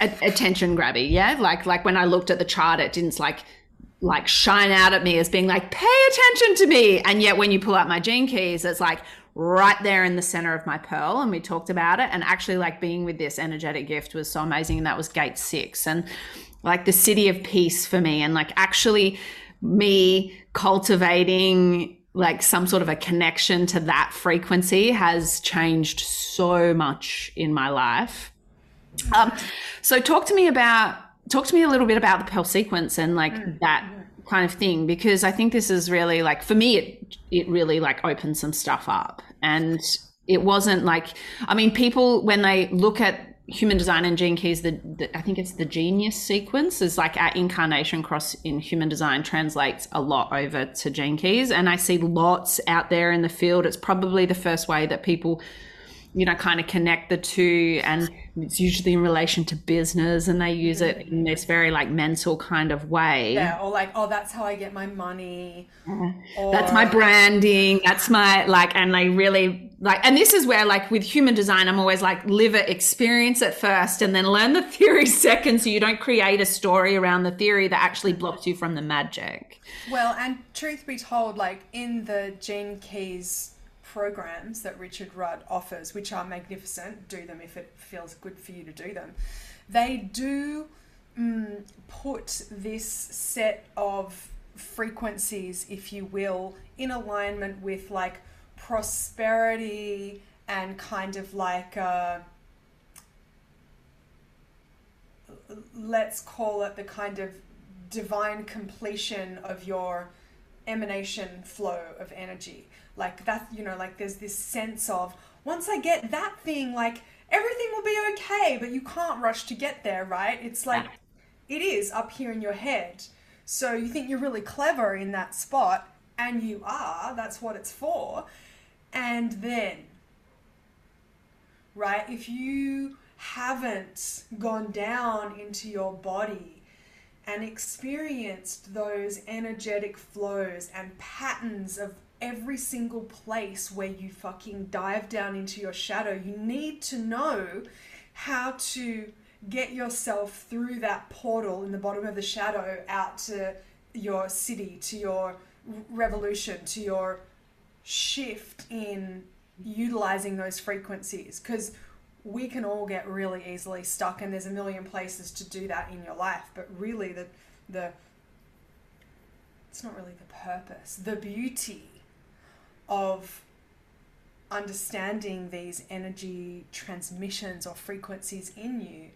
Speaker 1: attention grabby yeah? Like like when I looked at the chart it didn't like like shine out at me as being like pay attention to me. And yet when you pull out my gene keys it's like right there in the center of my pearl and we talked about it. And actually like being with this energetic gift was so amazing and that was gate 6 and like the siddhi of peace for me and like actually me cultivating like some sort of a connection to that frequency has changed so much in my life. Um, so talk to me about talk to me a little bit about the pearl sequence and like that kind of thing because I think this is really like for me it it really like opened some stuff up. And it wasn't like I mean people when they look at human design and gene keys the, the I think it's the genius sequence is like our incarnation cross in human design translates a lot over to gene keys. And I see lots out there in the field. It's probably the first way that people you know, kind of connect the two. And it's usually in relation to business, and they use it in this very like mental kind of way.
Speaker 2: Yeah, or like, oh, that's how I get my money. Or,
Speaker 1: That's my branding. That's my like, and they really like, and this is where like with human design, I'm always like, live it, experience it first, and then learn the theory second, so you don't create a story around the theory that actually mm-hmm. blocks you from the magic.
Speaker 2: Well, and truth be told, like in the Gene Keys programs that Richard Rudd offers, which are magnificent, do them if it feels good for you to do them. They do mm, put this set of frequencies, if you will, in alignment with like prosperity and kind of like. Uh, let's call it the kind of divine completion of your emanation flow of energy. Like that you know like there's this sense of once i get that thing like everything will be okay but you can't rush to get there right? It's like it is up here in your head. So you think you're really clever in that spot and you are that's what it's for. And then right? If you haven't gone down into your body and experienced those energetic flows and patterns of every single place where you fucking dive down into your shadow, you need to know how to get yourself through that portal in the bottom of the shadow out to your siddhi, to your revolution, to your shift in utilizing those frequencies. Because we can all get really easily stuck, and there's a million places to do that in your life. But really, the the it's not really the purpose, the beauty of understanding these energy transmissions or frequencies in you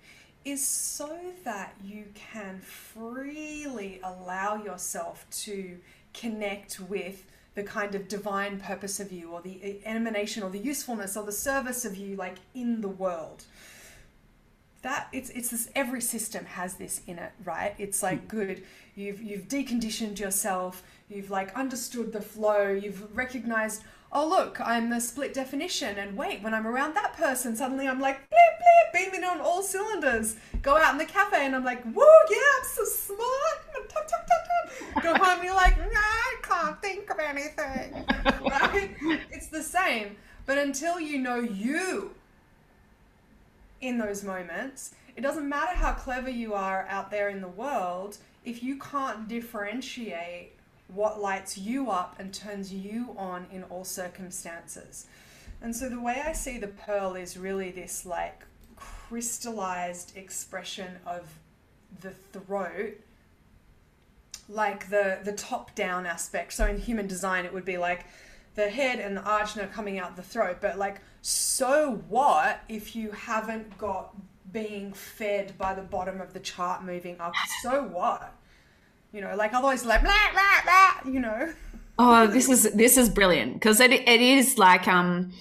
Speaker 2: is so that you can freely allow yourself to connect with the kind of divine purpose of you or the emanation or the usefulness or the service of you like in the world. That it's it's this every system has this in it right? It's like hmm. good. You've you've deconditioned yourself. You've like understood the flow. You've recognized oh look, I'm a split definition, and wait, when I'm around that person, suddenly I'm like bleep bleep, beaming on all cylinders. Go out in the cafe, and I'm like, woo, yeah, I'm so smart. Go home, and you're like, nah, I can't think of anything. right? It's the same, but until you know you in those moments, it doesn't matter how clever you are out there in the world if you can't differentiate what lights you up and turns you on in all circumstances. And so the way I see the pearl is really this like crystallized expression of the throat like the the top down aspect. So in human design it would be like the head and the ajna coming out the throat. But like so what if you haven't got being fed by the bottom of the chart moving up? So what you know, like otherwise, like blah blah blah. You know.
Speaker 1: Oh, this is this is brilliant because it it is like um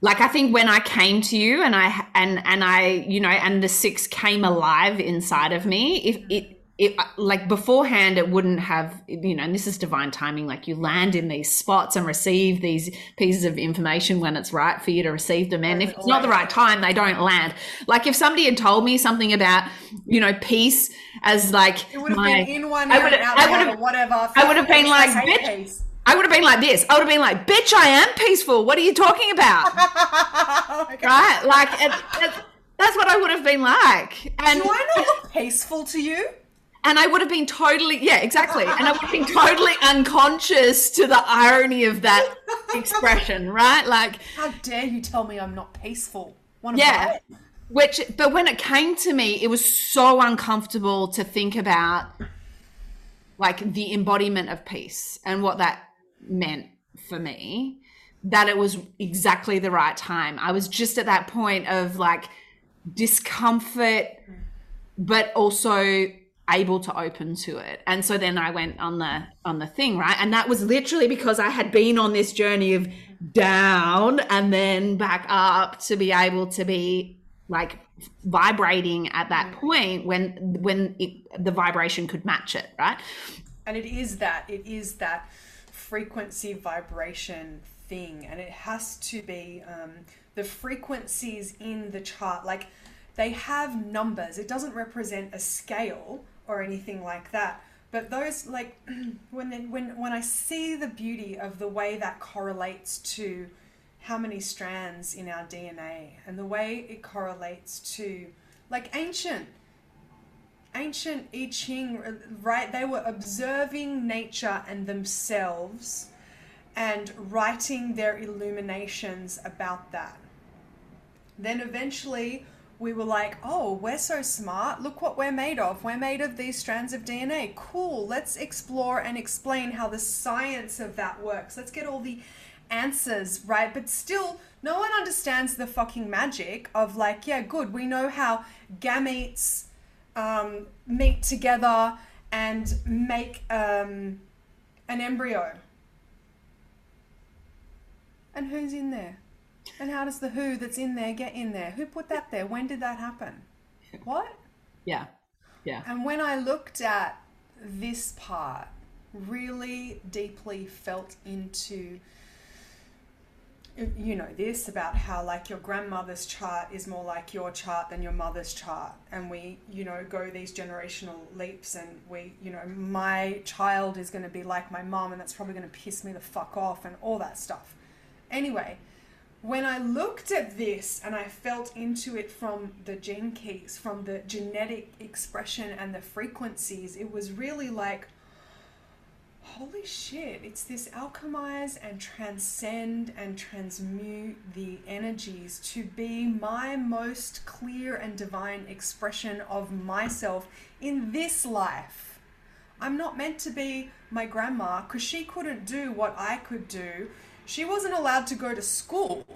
Speaker 1: like I think when I came to you and I and and I you know and the six came alive inside of me if it it uh, like beforehand it wouldn't have you know and this is divine timing like you land in these spots and receive these pieces of information when it's right for you to receive them and if it's not the right time they don't land like if somebody had told me something about you know peace as like
Speaker 2: it would have my, been in one I would have, I would have whatever
Speaker 1: I would have been like bitch peace. I would have been like this. I would have been like, "Bitch, I am peaceful. What are you talking about?" oh right? Like, it, it, that's what I would have been like. And
Speaker 2: do I not look peaceful to you?
Speaker 1: And I would have been totally, yeah, exactly. And I would have been totally unconscious to the irony of that expression, right? Like,
Speaker 2: how dare you tell me I'm not peaceful?
Speaker 1: One yeah. Which, but when it came to me, it was so uncomfortable to think about like the embodiment of peace and what that meant for me that it was exactly the right time. I was just at that point of like discomfort, but also able to open to it. And so then i went on the on the thing right? And that was literally because i had been on this journey of down and then back up to be able to be like vibrating at that mm. point when when it, the vibration could match it right?
Speaker 2: And it is that it is that frequency vibration thing. And it has to be um, the frequencies in the chart. Like they have numbers. It doesn't represent a scale or anything like that. But those like when when when I see the beauty of the way that correlates to how many strands in our DNA and the way it correlates to like ancient ancient I Ching, uh, right? They were observing nature and themselves and writing their illuminations about that. Then eventually, we were like, oh, we're so smart. Look what we're made of. We're made of these strands of DNA. Cool. Let's explore and explain how the science of that works. Let's get all the answers, right? But still, no one understands the fucking magic of like, yeah, good. We know how gametes um, meet together and make um, an embryo. And who's in there? And how does the who that's in there get in there? Who put that there? When did that happen? What?
Speaker 1: Yeah. Yeah.
Speaker 2: And when I looked at this part, really deeply felt into you know this about how like your grandmother's chart is more like your chart than your mother's chart and we you know go these generational leaps and we you know my child is going to be like my mom and that's probably going to piss me the fuck off and all that stuff anyway when i looked at this and i felt into it from the gene keys from the genetic expression and the frequencies it was really like holy shit, it's this alchemize and transcend and transmute the energies to be my most clear and divine expression of myself in this life. I'm not meant to be my grandma because she couldn't do what I could do. She wasn't allowed to go to school.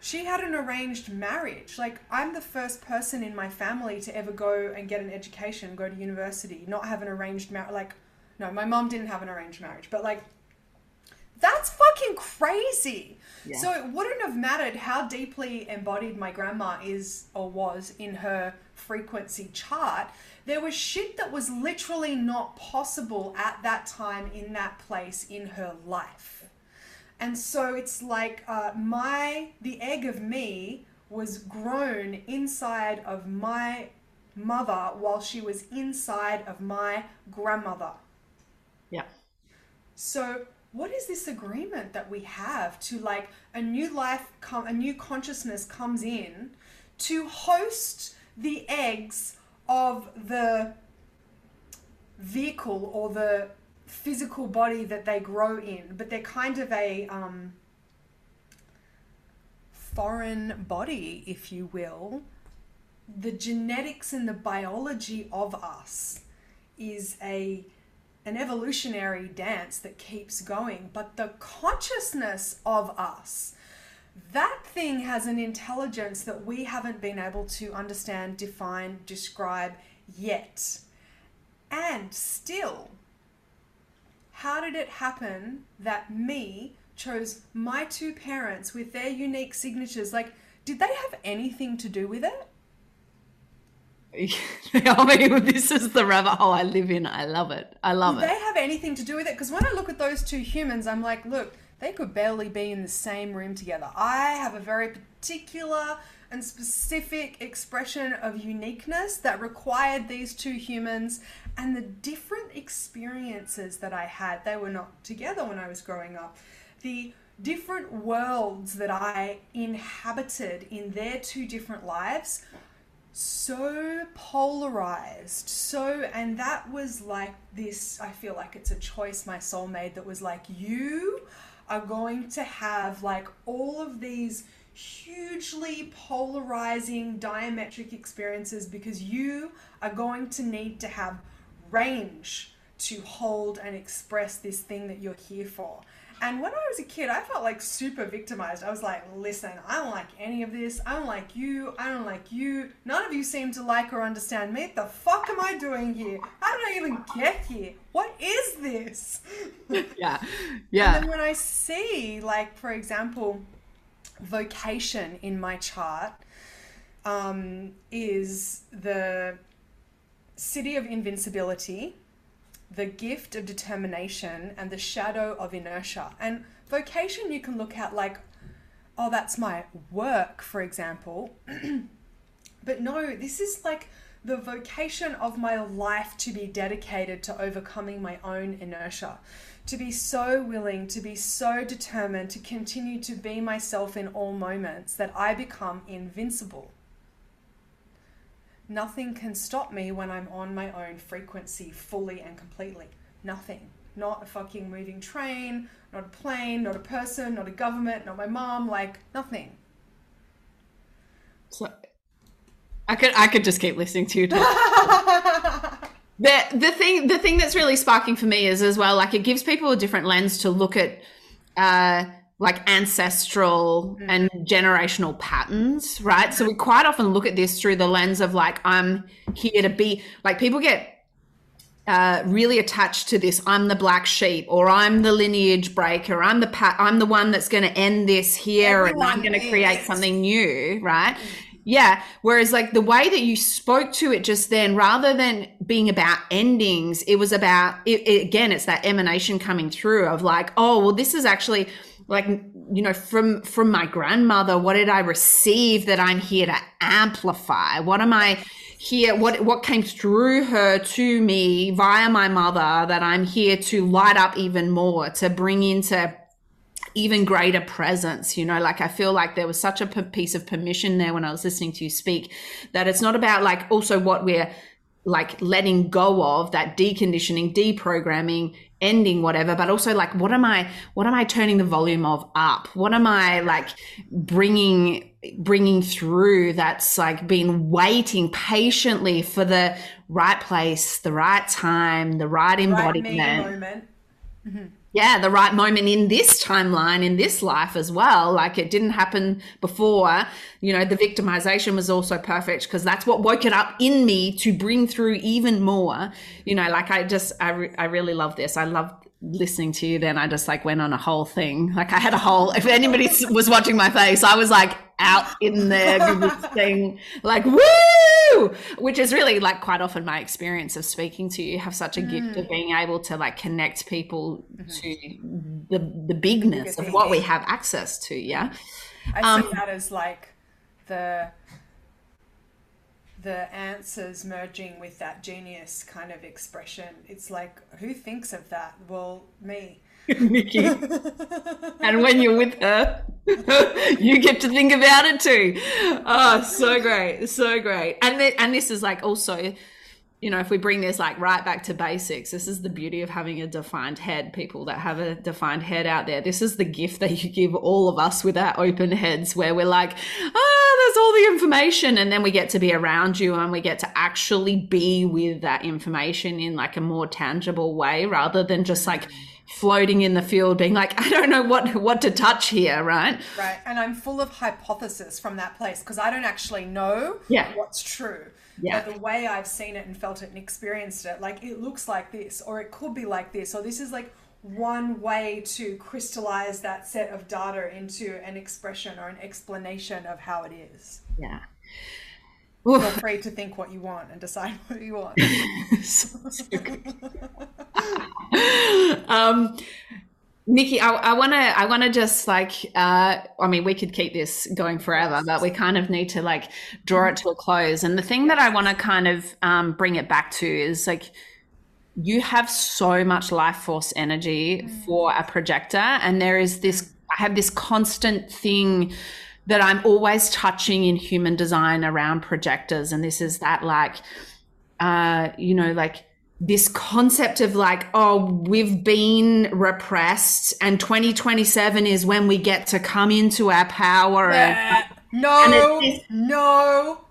Speaker 2: She had an arranged marriage. Like, I'm the first person in my family to ever go and get an education, go to university, not have an arranged marriage. Like, no, my mom didn't have an arranged marriage, but like, that's fucking crazy. Yeah. So it wouldn't have mattered how deeply embodied my grandma is or was in her frequency chart. There was shit that was literally not possible at that time in that place in her life. And so it's like uh, my, the egg of me was grown inside of my mother while she was inside of my grandmother.
Speaker 1: Yeah.
Speaker 2: So what is this agreement that we have to like a new life come a new consciousness comes in to host the eggs of the vehicle or the physical body that they grow in but they're kind of a um, foreign body if you will the genetics and the biology of us is a an evolutionary dance that keeps going, but the consciousness of us, that thing has an intelligence that we haven't been able to understand, define, describe yet. And still, how did it happen that me chose my two parents with their unique signatures? Like, did they have anything to do with it?
Speaker 1: I mean, this is the rabbit hole I live in. I love it. I love
Speaker 2: Do
Speaker 1: it.
Speaker 2: they have anything to do with it? Because when I look at those two humans, I'm like, look, they could barely be in the same room together. I have a very particular and specific expression of uniqueness that required these two humans and the different experiences that I had. They were not together when I was growing up. The different worlds that I inhabited in their two different lives so polarized so and that was like this i feel like it's a choice my soul made that was like you are going to have like all of these hugely polarizing diametric experiences because you are going to need to have range to hold and express this thing that you're here for and when I was a kid, I felt like super victimized. I was like, listen, I don't like any of this. I don't like you. I don't like you. None of you seem to like or understand me. What the fuck am I doing here? How did I even get here? What is this?
Speaker 1: yeah. Yeah.
Speaker 2: And then when I see, like, for example, vocation in my chart um, is the siddhi of invincibility the gift of determination and the shadow of inertia. And vocation, you can look at like, oh, that's my work, for example. but no, this is like the vocation of my life to be dedicated to overcoming my own inertia, to be so willing, to be so determined, to continue to be myself in all moments that I become invincible. Nothing can stop me when I'm on my own frequency fully and completely. Nothing. Not a fucking moving train, not a plane, not a person, not a government, not my mom, like nothing.
Speaker 1: So I could I could just keep listening to you talk. the the thing the thing that's really sparking for me is as well like it gives people a different lens to look at uh like ancestral mm. and generational patterns, right? So we quite often look at this through the lens of like, I'm here to be like people get uh, really attached to this. I'm the black sheep, or I'm the lineage breaker. I'm the pat. I'm the one that's going to end this here, Everyone and I'm going to create something new, right? Mm. Yeah. Whereas, like the way that you spoke to it just then, rather than being about endings, it was about, it, it, again, it's that emanation coming through of like, oh, well, this is actually like you know from from my grandmother what did i receive that i'm here to amplify? What am i here what what came through her to me via my mother that i'm here to light up even more to bring into even greater presence you know? Like i feel like there was such a piece of permission there when i was listening to you speak that it's not about like also what we're like letting go of that deconditioning deprogramming ending whatever but also like what am i what am i turning the volume of up? What am i like bringing bringing through that's like been waiting patiently for the right place the right time the right
Speaker 2: Right me
Speaker 1: embodiment?
Speaker 2: moment. Mm-hmm.
Speaker 1: Yeah, the right moment in this timeline, in this life as well. Like it didn't happen before. You know, the victimization was also perfect because that's what woke it up in me to bring through even more. You know, like I just, I, re- I really love this. I love listening to you. Then I just like went on a whole thing. Like I had a whole, if anybody was watching my face, I was like out in there thing, like woo, which is really like quite often my experience of speaking to you. Have such a gift of being able to like connect people to the the bigness of what we have access to. Yeah.
Speaker 2: I
Speaker 1: Um,
Speaker 2: see that as like the the answers merging with that genius kind of expression. It's like, who thinks of that? Well, me.
Speaker 1: Nikki. and when you're with her, you get to think about it too. Oh, so great, so great. And th- and this is like also, you know, if we bring this like right back to basics, this is the beauty of having a defined head. People that have a defined head out there, this is the gift that you give all of us with our open heads, where we're like, ah, there's all the information, and then we get to be around you and we get to actually be with that information in like a more tangible way, rather than just like floating in the field being like i don't know what what to touch here right
Speaker 2: Right. And I'm full of hypothesis from that place because I don't actually know
Speaker 1: Yeah.
Speaker 2: what's true.
Speaker 1: Yeah.
Speaker 2: But the way I've seen it and felt it and experienced it, like it looks like this, or it could be like this, or this is like one way to crystallize that set of data into an expression or an explanation of how it is.
Speaker 1: yeah
Speaker 2: Feel free to think what you want and decide what you want.
Speaker 1: So- so. um Nikki, I, I want to, I want to just like, uh, I mean, we could keep this going forever, but we kind of need to like draw it to a close. And the thing that I want to kind of um, bring it back to is like, you have so much life force energy for a projector, and there is this, I have this constant thing that I'm always touching in human design around projectors, and this is that like, uh, you know, like this concept of like, oh, we've been repressed and 2027 is when we get to come into our power. And,
Speaker 2: No,
Speaker 1: And it's
Speaker 2: no,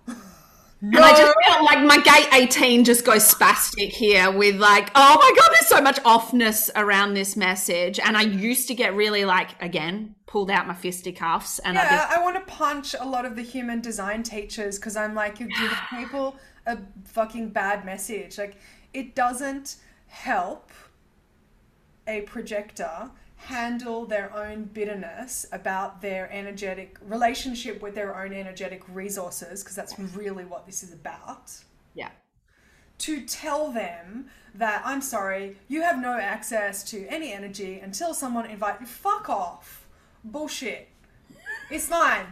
Speaker 1: and I just feel like my gate 18 just goes spastic here with like, oh my God, there's so much offness around this message. And I used to get really like, again, pulled out my fisticuffs and I
Speaker 2: Yeah, I want to punch a lot of the human design teachers because I'm like, you're giving people a fucking bad message. Like, it doesn't help a projector handle their own bitterness about their energetic relationship with their own energetic resources, because that's really what this is about
Speaker 1: yeah.
Speaker 2: to tell them that I'm sorry, you have no access to any energy until someone invite you. Fuck off. Bullshit. It's fine.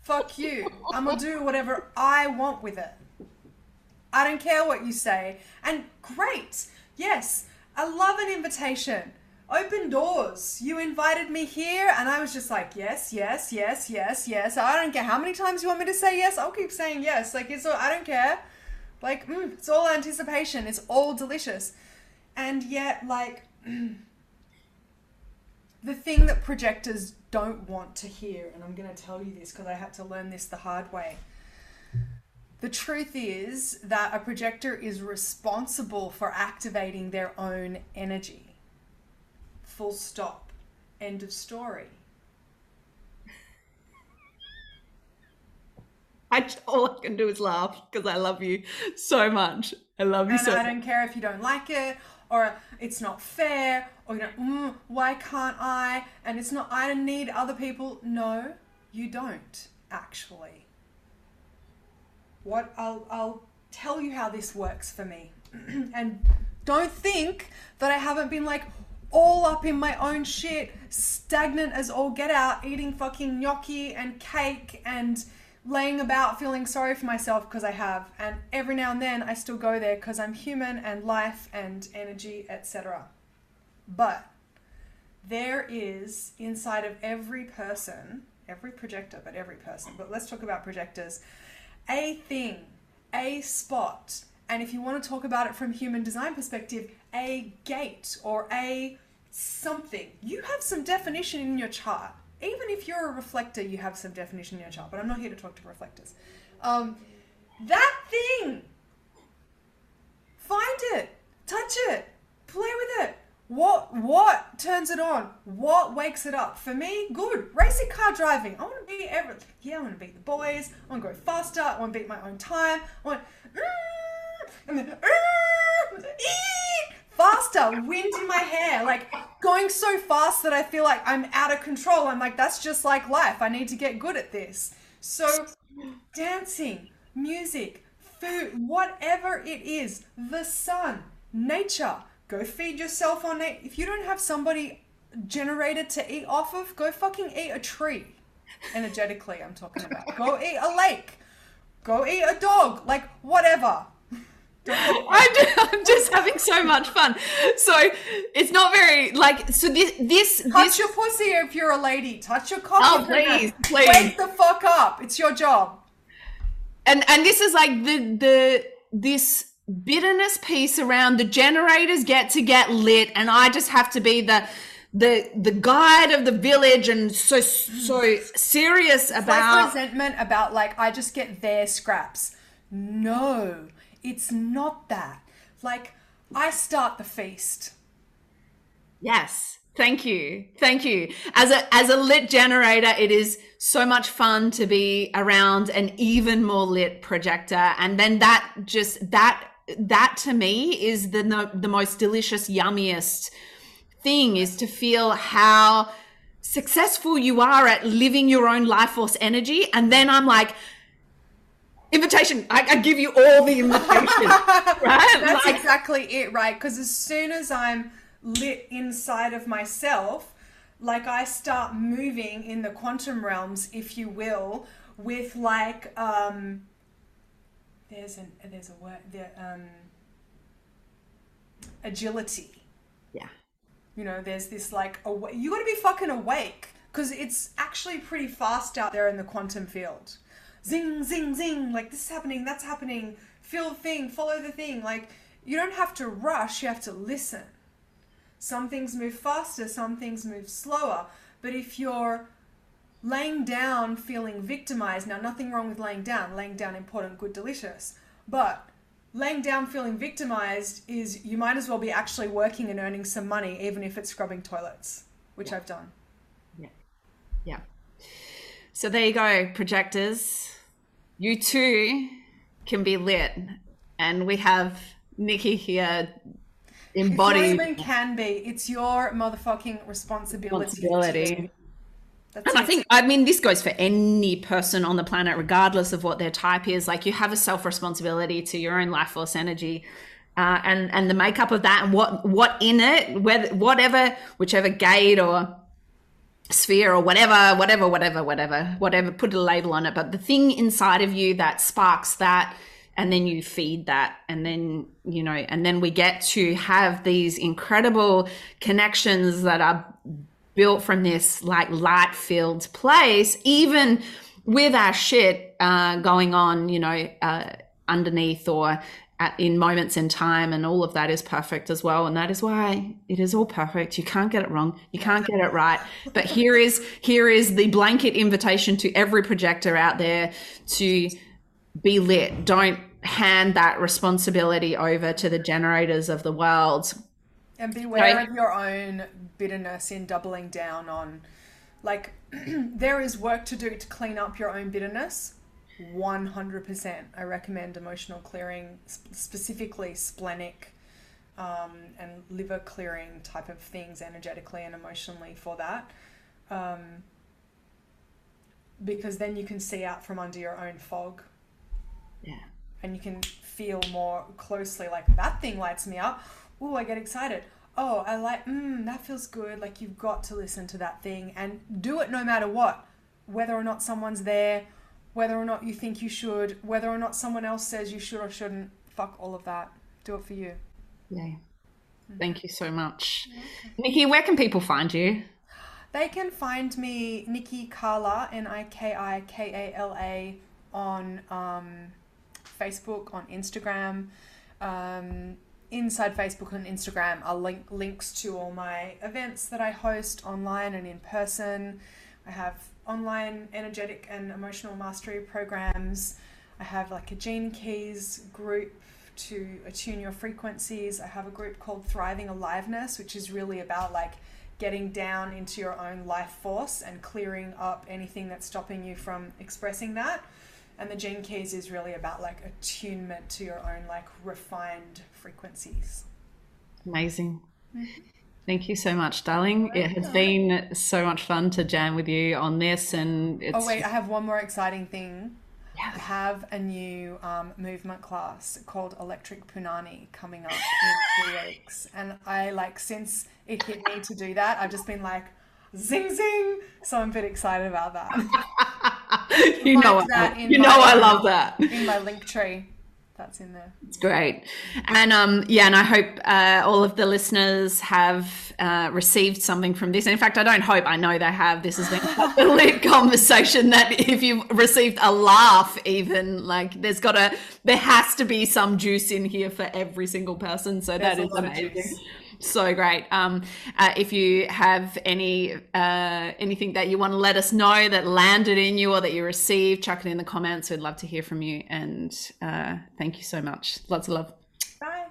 Speaker 2: Fuck you. I'm gonna do whatever I want with it. I don't care what you say. And great. Yes, I love an invitation. Open doors. You invited me here, and I was just like, yes, yes, yes, yes, yes. I don't care how many times you want me to say yes. I'll keep saying yes. Like it's. all- I don't care. Like mm, it's all anticipation. It's all delicious, and yet like the thing that projectors don't want to hear, and I'm going to tell you this because I had to learn this the hard way. The truth is that a projector is responsible for activating their own energy. Full stop. End of story.
Speaker 1: I all I can do is laugh because I love you so much. I love you
Speaker 2: And
Speaker 1: so
Speaker 2: I don't care if you don't like it, or it's not fair, or you know, mm, why can't I? And it's not, I don't need other people. No, you don't, actually. What I'll, I'll tell you how this works for me. and don't think that I haven't been like, all up in my own shit, stagnant as all get out, eating fucking gnocchi and cake and laying about feeling sorry for myself because I have. And every now and then I still go there because I'm human and life and energy, etc. But there is inside of every person, every projector, but every person, but let's talk about projectors, a thing, a spot. And if you want to talk about it from human design perspective, a gate or a something. You have some definition in your chart. Even if you're a reflector, you have some definition in your chart. But I'm not here to talk to reflectors. Um, that thing. Find it. Touch it. Play with it. What what turns it on? What wakes it up? For me, good. Racing car driving. I want to beat everything. Yeah, I want to beat the boys. I want to go faster. I want to beat my own time. I want mm, and then mm, faster, wind in my hair, like going so fast that I feel like I'm out of control. I'm like, that's just like life. I need to get good at this. So, dancing, music, food, whatever it is, the sun, nature, go feed yourself on it. If you don't have somebody generated to eat off of, go fucking eat a tree. Energetically, I'm talking about. Go eat a lake. Go eat a dog. Like, whatever.
Speaker 1: I'm just, having so much fun. So it's not very like so this this
Speaker 2: Touch
Speaker 1: this
Speaker 2: your pussy if you're a lady. Touch your cock.
Speaker 1: Oh,
Speaker 2: if you're a man.
Speaker 1: please, please.
Speaker 2: Wake the fuck up. It's your job.
Speaker 1: and and this is like the the this bitterness piece around the generators get to get lit and I just have to be the the the guide of the village and so so serious
Speaker 2: Like
Speaker 1: about
Speaker 2: resentment about like I just get their scraps. No, it's not that. Like I start the feast.
Speaker 1: Yes. Thank you. Thank you. As a as a lit generator, it is so much fun to be around an even more lit projector and then that just that that to me is the the most delicious yummiest thing is to feel how successful you are at living your own life force energy and then I'm like invitation I, I give you all the invitation right
Speaker 2: That's
Speaker 1: Like-
Speaker 2: exactly it, right? Because as soon as I'm lit inside of myself, like I start moving in the quantum realms, if you will, with like um there's an there's a word there um agility.
Speaker 1: yeah
Speaker 2: You know, there's this like awa- you got to be fucking awake because it's actually pretty fast out there in the quantum field. Zing, zing, zing! Like this is happening, that's happening. Feel the thing, follow the thing. Like you don't have to rush; you have to listen. Some things move faster, some things move slower. But if you're laying down feeling victimized, now nothing wrong with laying down. Laying down important, good, delicious. But laying down feeling victimized is you might as well be actually working and earning some money, even if it's scrubbing toilets, which I've done.
Speaker 1: Yeah. Yeah. So there you go, projectors. You too can be lit. And we have Niki here
Speaker 2: It's not
Speaker 1: embodied
Speaker 2: even can be. It's your motherfucking responsibility.
Speaker 1: responsibility.
Speaker 2: That's
Speaker 1: And I think, I mean, this goes for any person on the planet, regardless of what their type is. Like, you have a self responsibility to your own life force energy. Uh, and and the makeup of that and what what in it whether whatever whichever gate or sphere or whatever whatever whatever whatever whatever put a label on it but the thing inside of you that sparks that and then you feed that and then you know and then we get to have these incredible connections that are built from this like light filled place even with our shit uh, going on you know uh, underneath or at, in moments in time and all of that is perfect as well and that is why it is all perfect. You can't get it wrong. You can't get it right. But here is here is the blanket invitation to every projector out there to be lit. Don't hand that responsibility over to the generators of the world
Speaker 2: And beware of your own bitterness in doubling down on, like, there is work to do to clean up your own bitterness. 100%. I recommend emotional clearing, sp- specifically splenic um, and liver clearing type of things energetically and emotionally for that. Um, because then you can see out from under your own fog
Speaker 1: yeah
Speaker 2: and you can feel more closely like that thing lights me up. Ooh, I get excited. oh, I like, mm, that feels good. Like you've got to listen to that thing and do it no matter what, whether or not someone's there, whether or not you think you should, whether or not someone else says you should or shouldn't. Fuck all of that. Do it for you.
Speaker 1: Yay. Thank you so much. Niki, where can people find you?
Speaker 2: They can find me, Niki Kala, N I K I K A L A, on um, Facebook, on Instagram. Um, inside Facebook and Instagram are link- links to all my events that I host online and in person. I have online energetic and emotional mastery programs. I have like a Gene Keys group to attune your frequencies. I have a group called Thriving Aliveness, which is really about like getting down into your own life force and clearing up anything that's stopping you from expressing that. And the Gene Keys is really about like attunement to your own like refined frequencies.
Speaker 1: Amazing. Thank you so much, darling. It has been so much fun to jam with you on this, and it's
Speaker 2: Oh wait, I have one more exciting thing. I
Speaker 1: yeah.
Speaker 2: have a new um, movement class called Electric Punani coming up in two weeks, and I like since it hit me to do that, I've just been like, zing zing. So I'm a bit excited about that.
Speaker 1: you know,
Speaker 2: Like
Speaker 1: I, you know, I love that.
Speaker 2: In my Linktree, that's in there.
Speaker 1: It's great. And um, yeah, and I hope uh, all of the listeners have uh, received something from this. In fact, I don't hope, I know they have. This has been a lit conversation that if you've received a laugh, even like there's got to, there has to be some juice in here for every single person. So
Speaker 2: There's
Speaker 1: that
Speaker 2: a
Speaker 1: is amazing so great. Um, uh, if you have any uh, anything that you want to let us know that landed in you or that you received, chuck it in the comments. We'd love to hear from you. And uh, thank you so much. Lots of love.
Speaker 2: Bye.